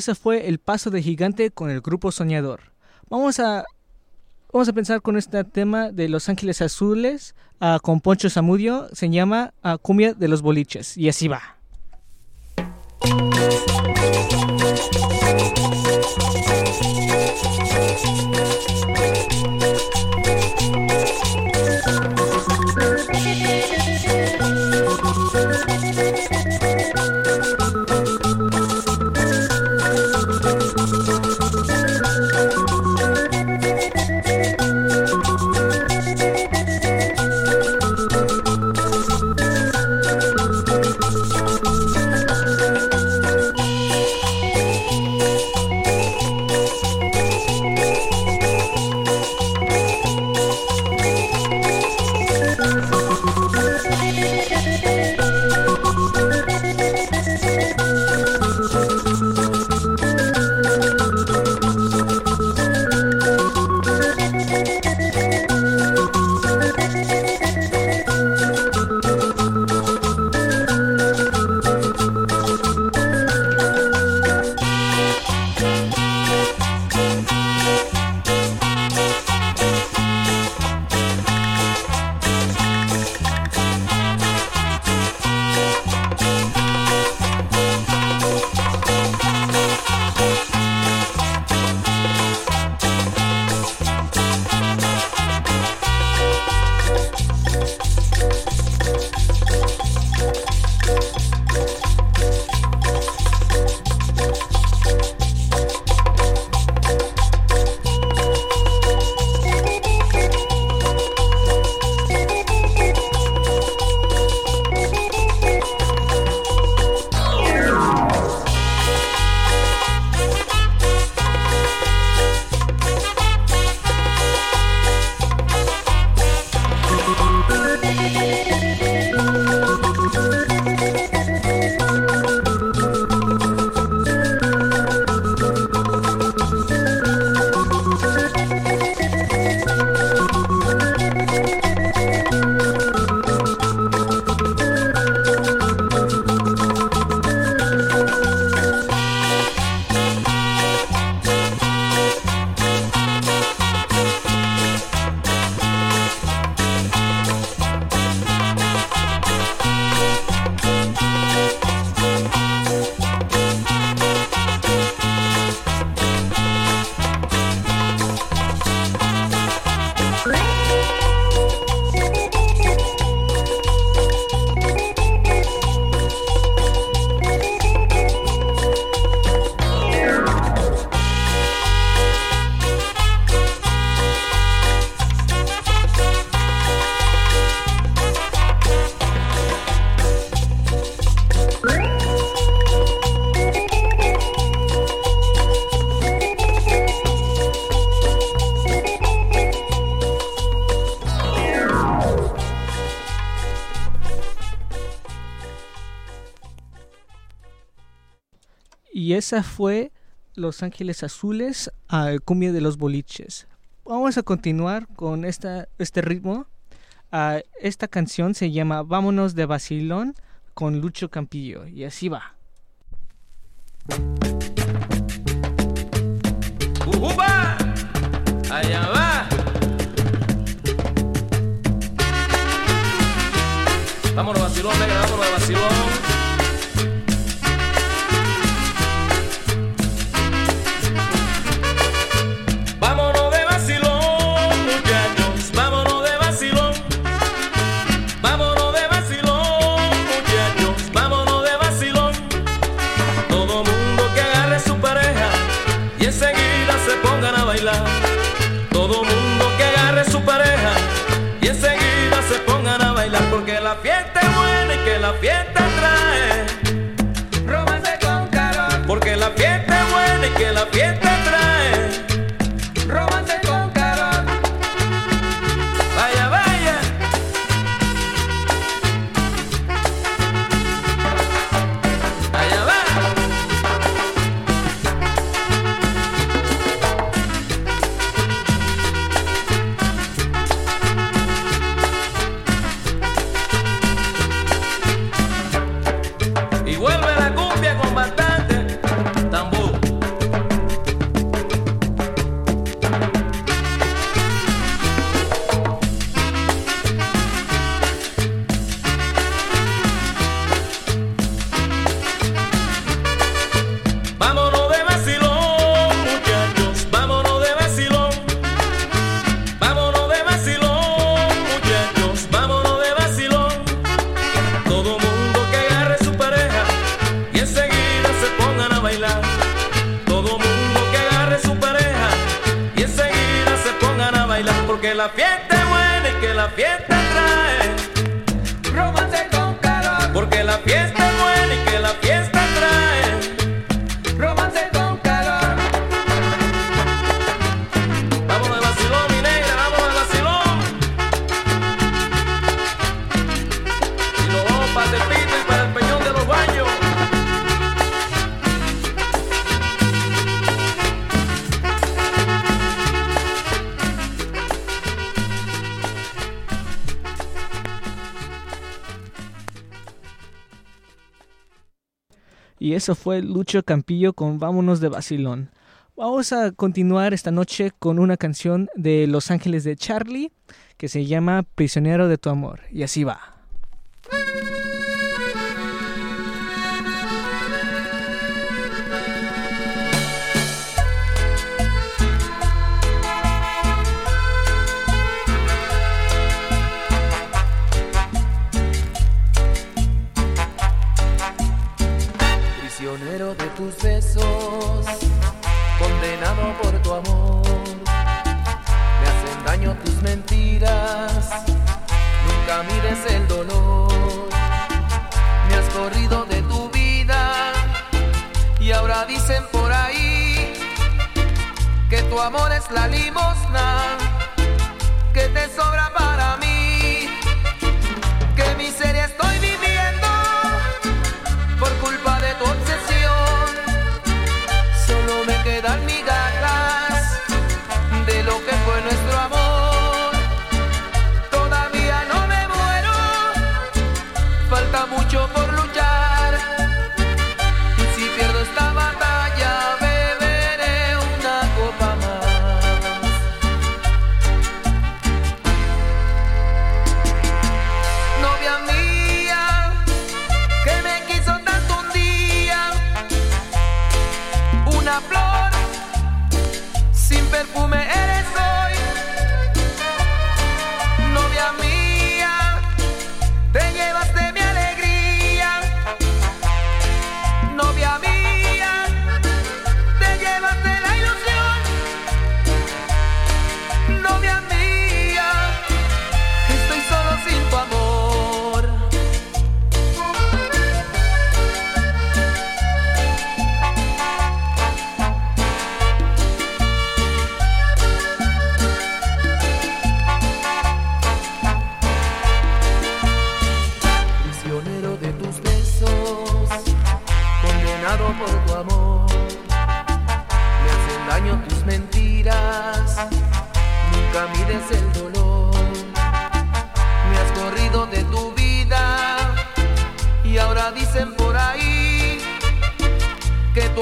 ese fue el paso de gigante con el grupo soñador. Vamos a, vamos a pensar con este tema de Los Ángeles Azules ah, con Poncho Zamudio. Se llama uh, Cumbia de los Boliches. Y así va. Esa fue Los Ángeles Azules a Cumbia de los Boliches. Vamos a continuar con esta, este ritmo. Esta canción se llama Vámonos de Basilón con Lucho Campillo. Y así va. ¡Ujuba! Allá va. Vámonos, vacilón, negra, vámonos vacilón. La fiesta trae romance con calor. Porque la fiesta es buena y que la fiesta la fiesta es buena y que la fiesta trae romance con calor. Porque la fiesta es buena Y eso fue Lucho Campillo con Vámonos de Basilón. Vamos a continuar esta noche con una canción de Los Ángeles de Charlie que se llama Prisionero de tu amor. Y así va. Tus besos, condenado por tu amor. Me hacen daño tus mentiras, nunca mires el dolor. Me has corrido de tu vida y ahora dicen por ahí que tu amor es la limosna que te sobra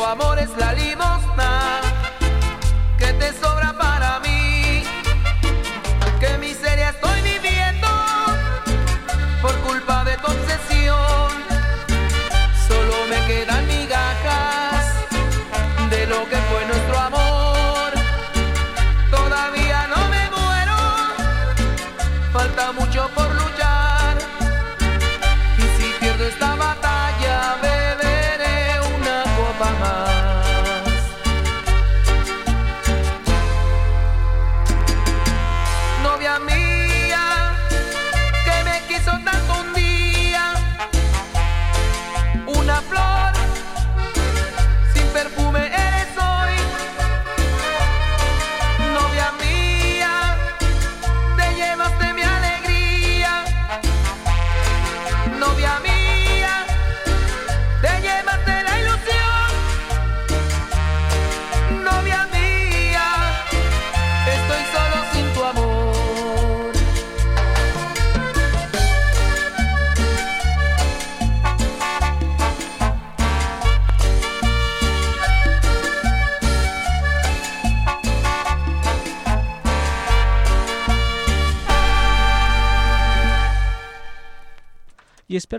amor es la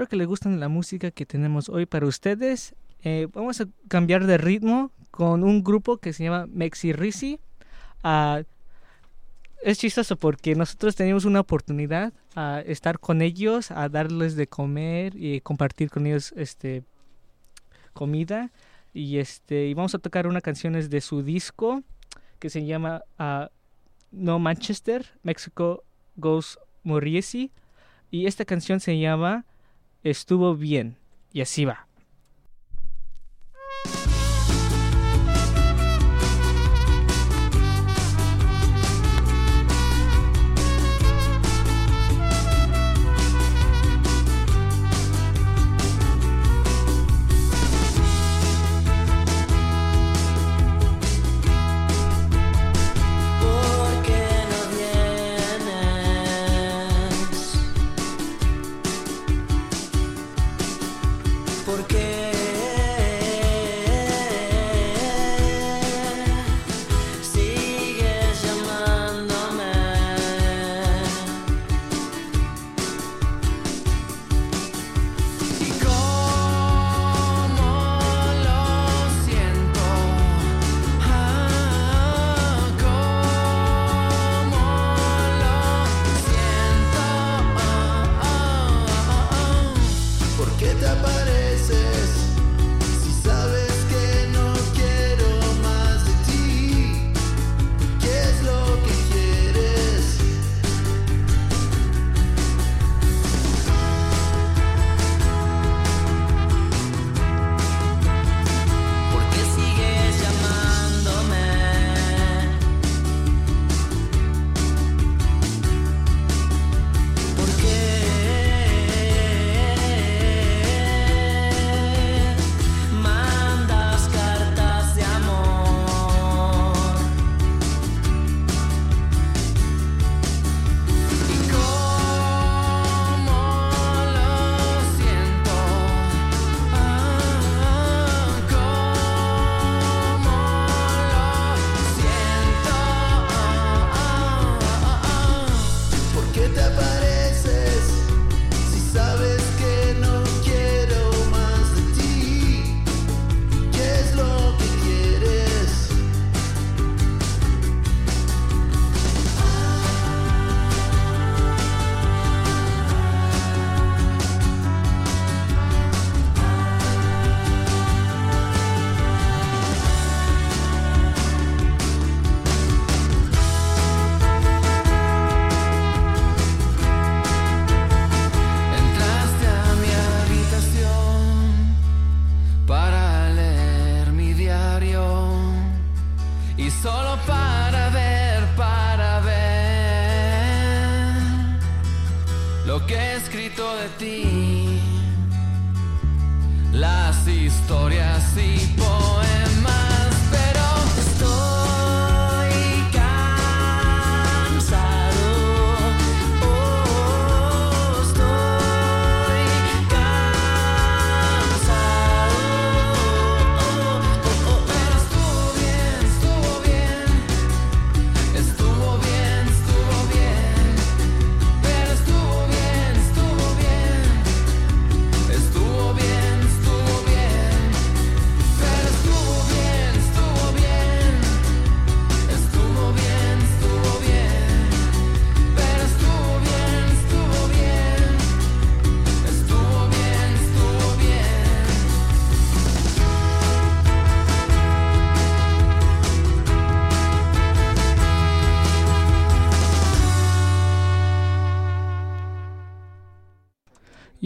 que les gustan la música que tenemos hoy para ustedes. Eh, vamos a cambiar de ritmo con un grupo que se llama Mexi Risi. Ah, es chistoso porque nosotros teníamos una oportunidad a estar con ellos, a darles de comer y compartir con ellos este comida y este y vamos a tocar una canción de su disco que se llama ah, No Manchester, Mexico Goes Moriesi y esta canción se llama estuvo bien. Y así va.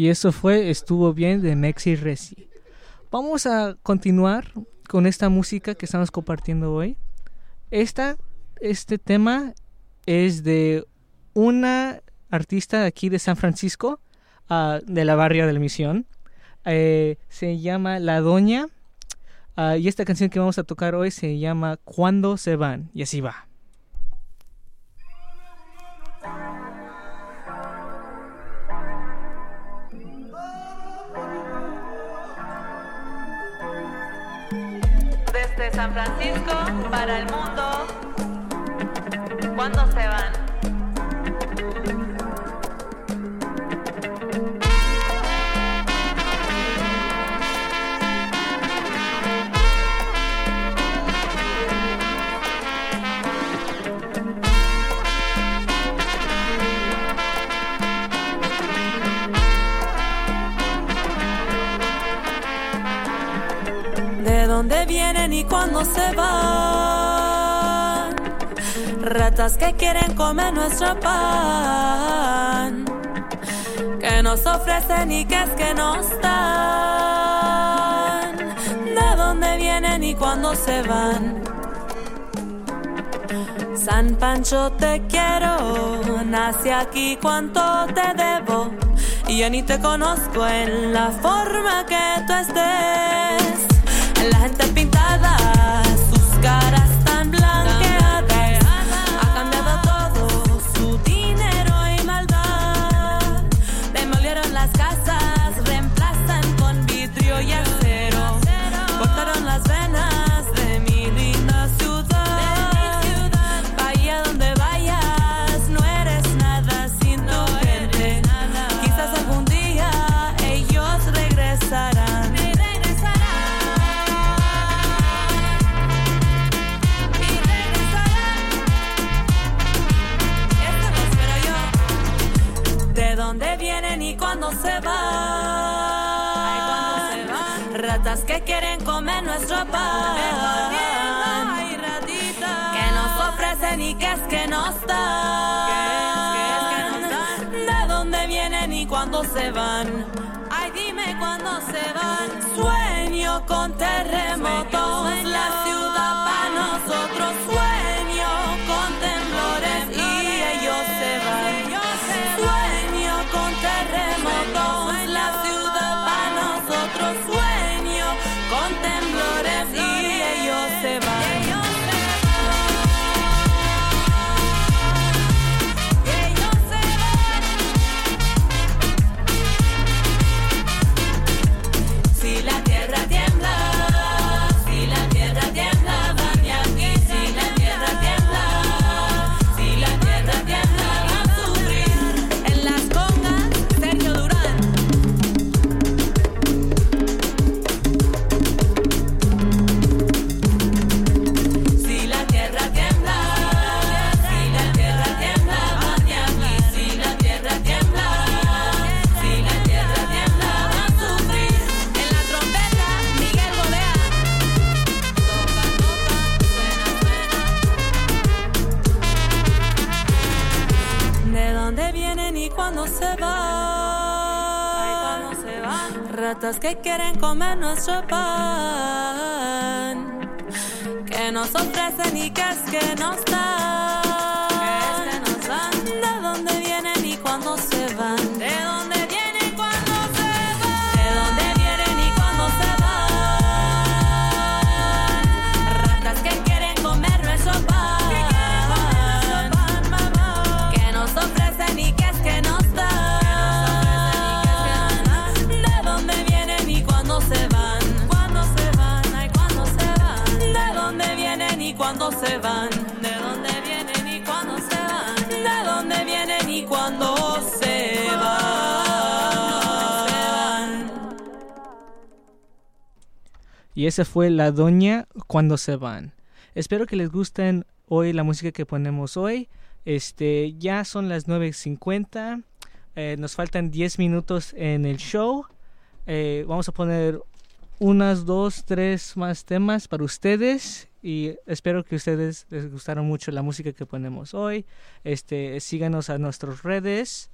Y eso fue Estuvo Bien de Mexi Resi. Vamos a continuar con esta música que estamos compartiendo hoy. Esta, este tema es de una artista de aquí de San Francisco, ah, de la barria de la Misión. Eh, se llama La Doña. ah, y esta canción que vamos a tocar hoy se llama Cuando se van. Y así va. San Francisco para el mundo. ¿Cuándo se van? Vienen y cuándo se van? Ratas que quieren comer nuestro pan, que nos ofrecen y que es que nos dan. ¿De dónde vienen y cuándo se van? San Pancho te quiero, nací aquí cuánto te debo. Y yo ni te conozco en la forma que tú estés. La gente pintada, y cuándo se van? Ratas que quieren comer nuestro pan. Que nos ofrecen y que es que nos dan. ¿De dónde vienen y cuándo se van? Ay, dime cuándo se van. Sueño con terremotos, la ciudad que quieren comer nuestro pan que nos ofrecen y que es que nos dan. Y esa fue La Doña cuando se van. Espero que les gusten hoy la música que ponemos hoy. Este, ya son las 9.50. Eh, nos faltan 10 minutos en el show. Eh, vamos a poner unas, dos, tres más temas para ustedes. Y espero que ustedes les gustaron mucho la música que ponemos hoy. Este, síganos a nuestras redes.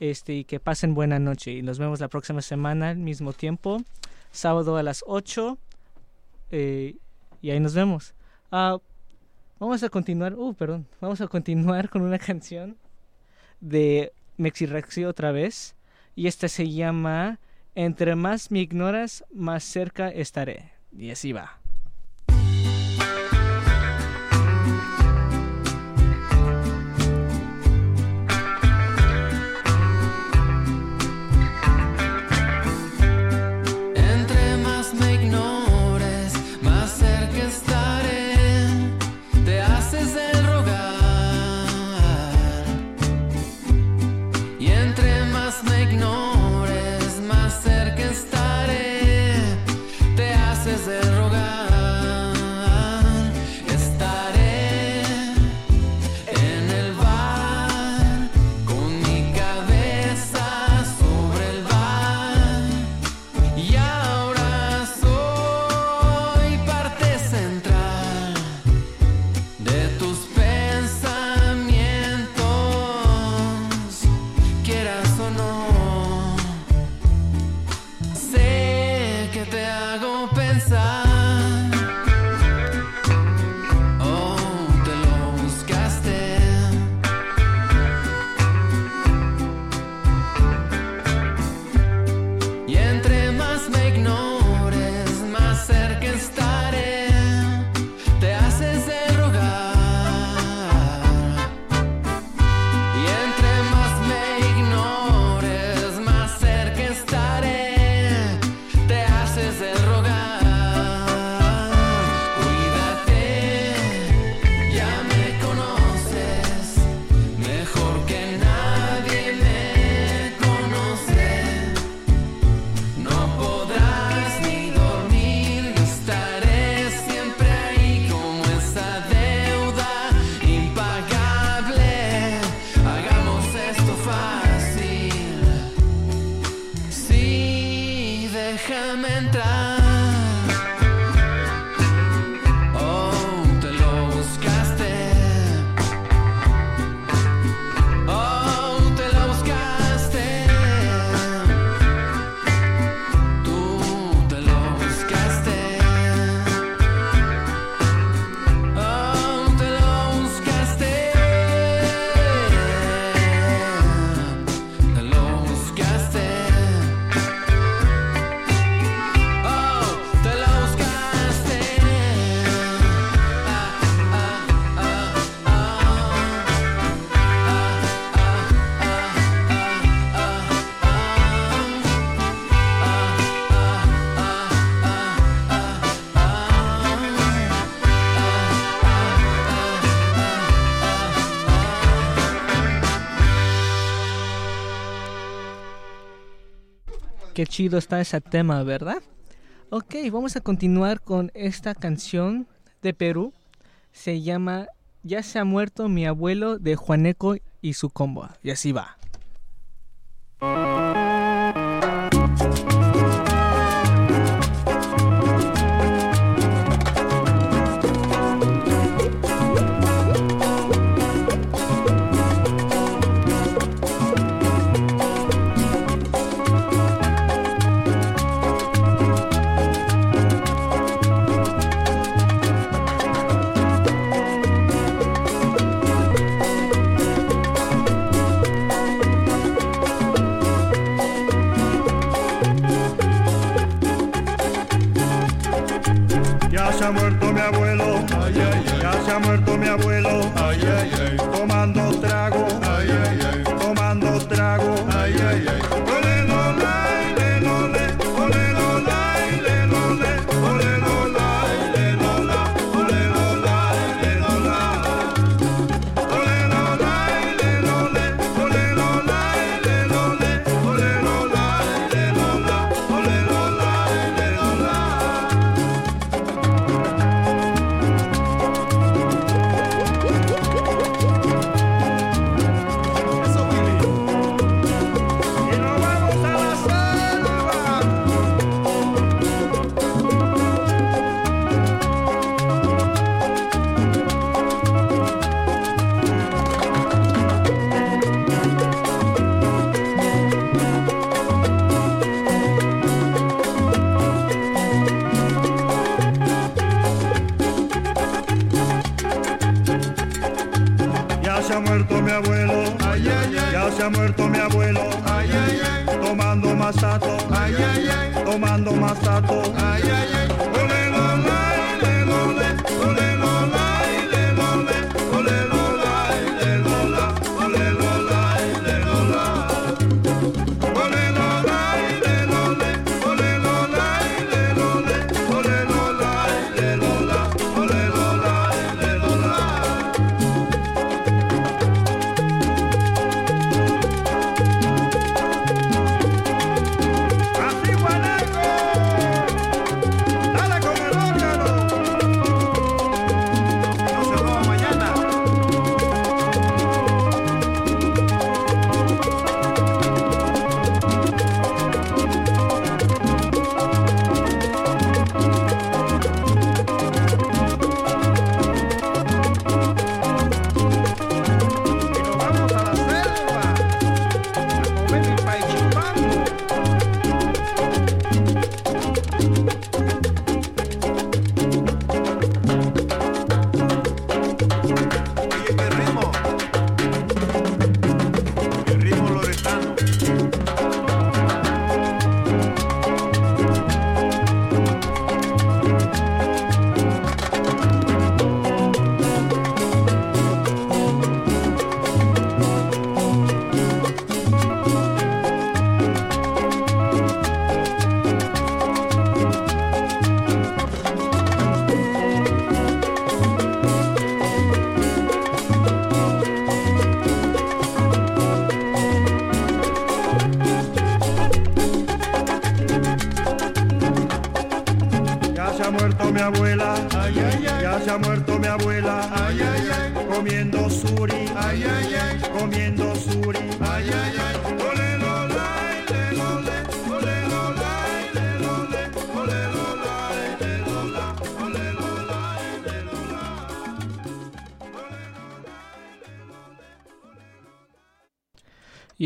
Este, y que pasen buena noche. Y nos vemos la próxima semana al mismo tiempo. Sábado a las 8. Eh, y ahí nos vemos. Ah, vamos a continuar, uh, perdón, vamos a continuar con una canción de Mexirexi otra vez. Y esta se llama Entre más me ignoras, más cerca estaré. Y así va. chido está ese tema, ¿verdad? Ok, vamos a continuar con esta canción de Perú. Se llama Ya se ha muerto mi abuelo de Juaneco y su combo. Y así va.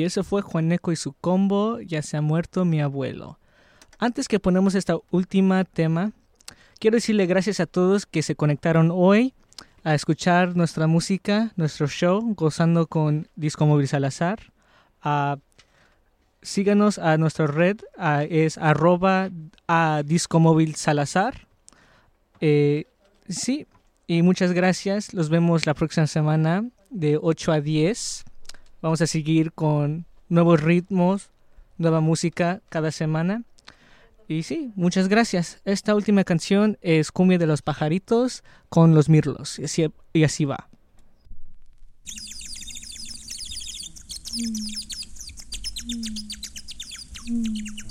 Eso fue Juaneco y su combo, ya se ha muerto mi abuelo. Antes que ponemos esta última tema, quiero decirle gracias a todos que se conectaron hoy a escuchar nuestra música, nuestro show, gozando con Disco Móvil Salazar. Síganos a nuestra red, es arroba a Disco Móvil Salazar. Eh, sí, y muchas gracias. Los vemos la próxima semana de 8 a 10. Vamos a seguir con nuevos ritmos, nueva música cada semana. Y sí, muchas gracias. Esta última canción es Cumbia de los Pajaritos con los Mirlos. Y así, y así va.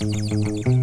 Thank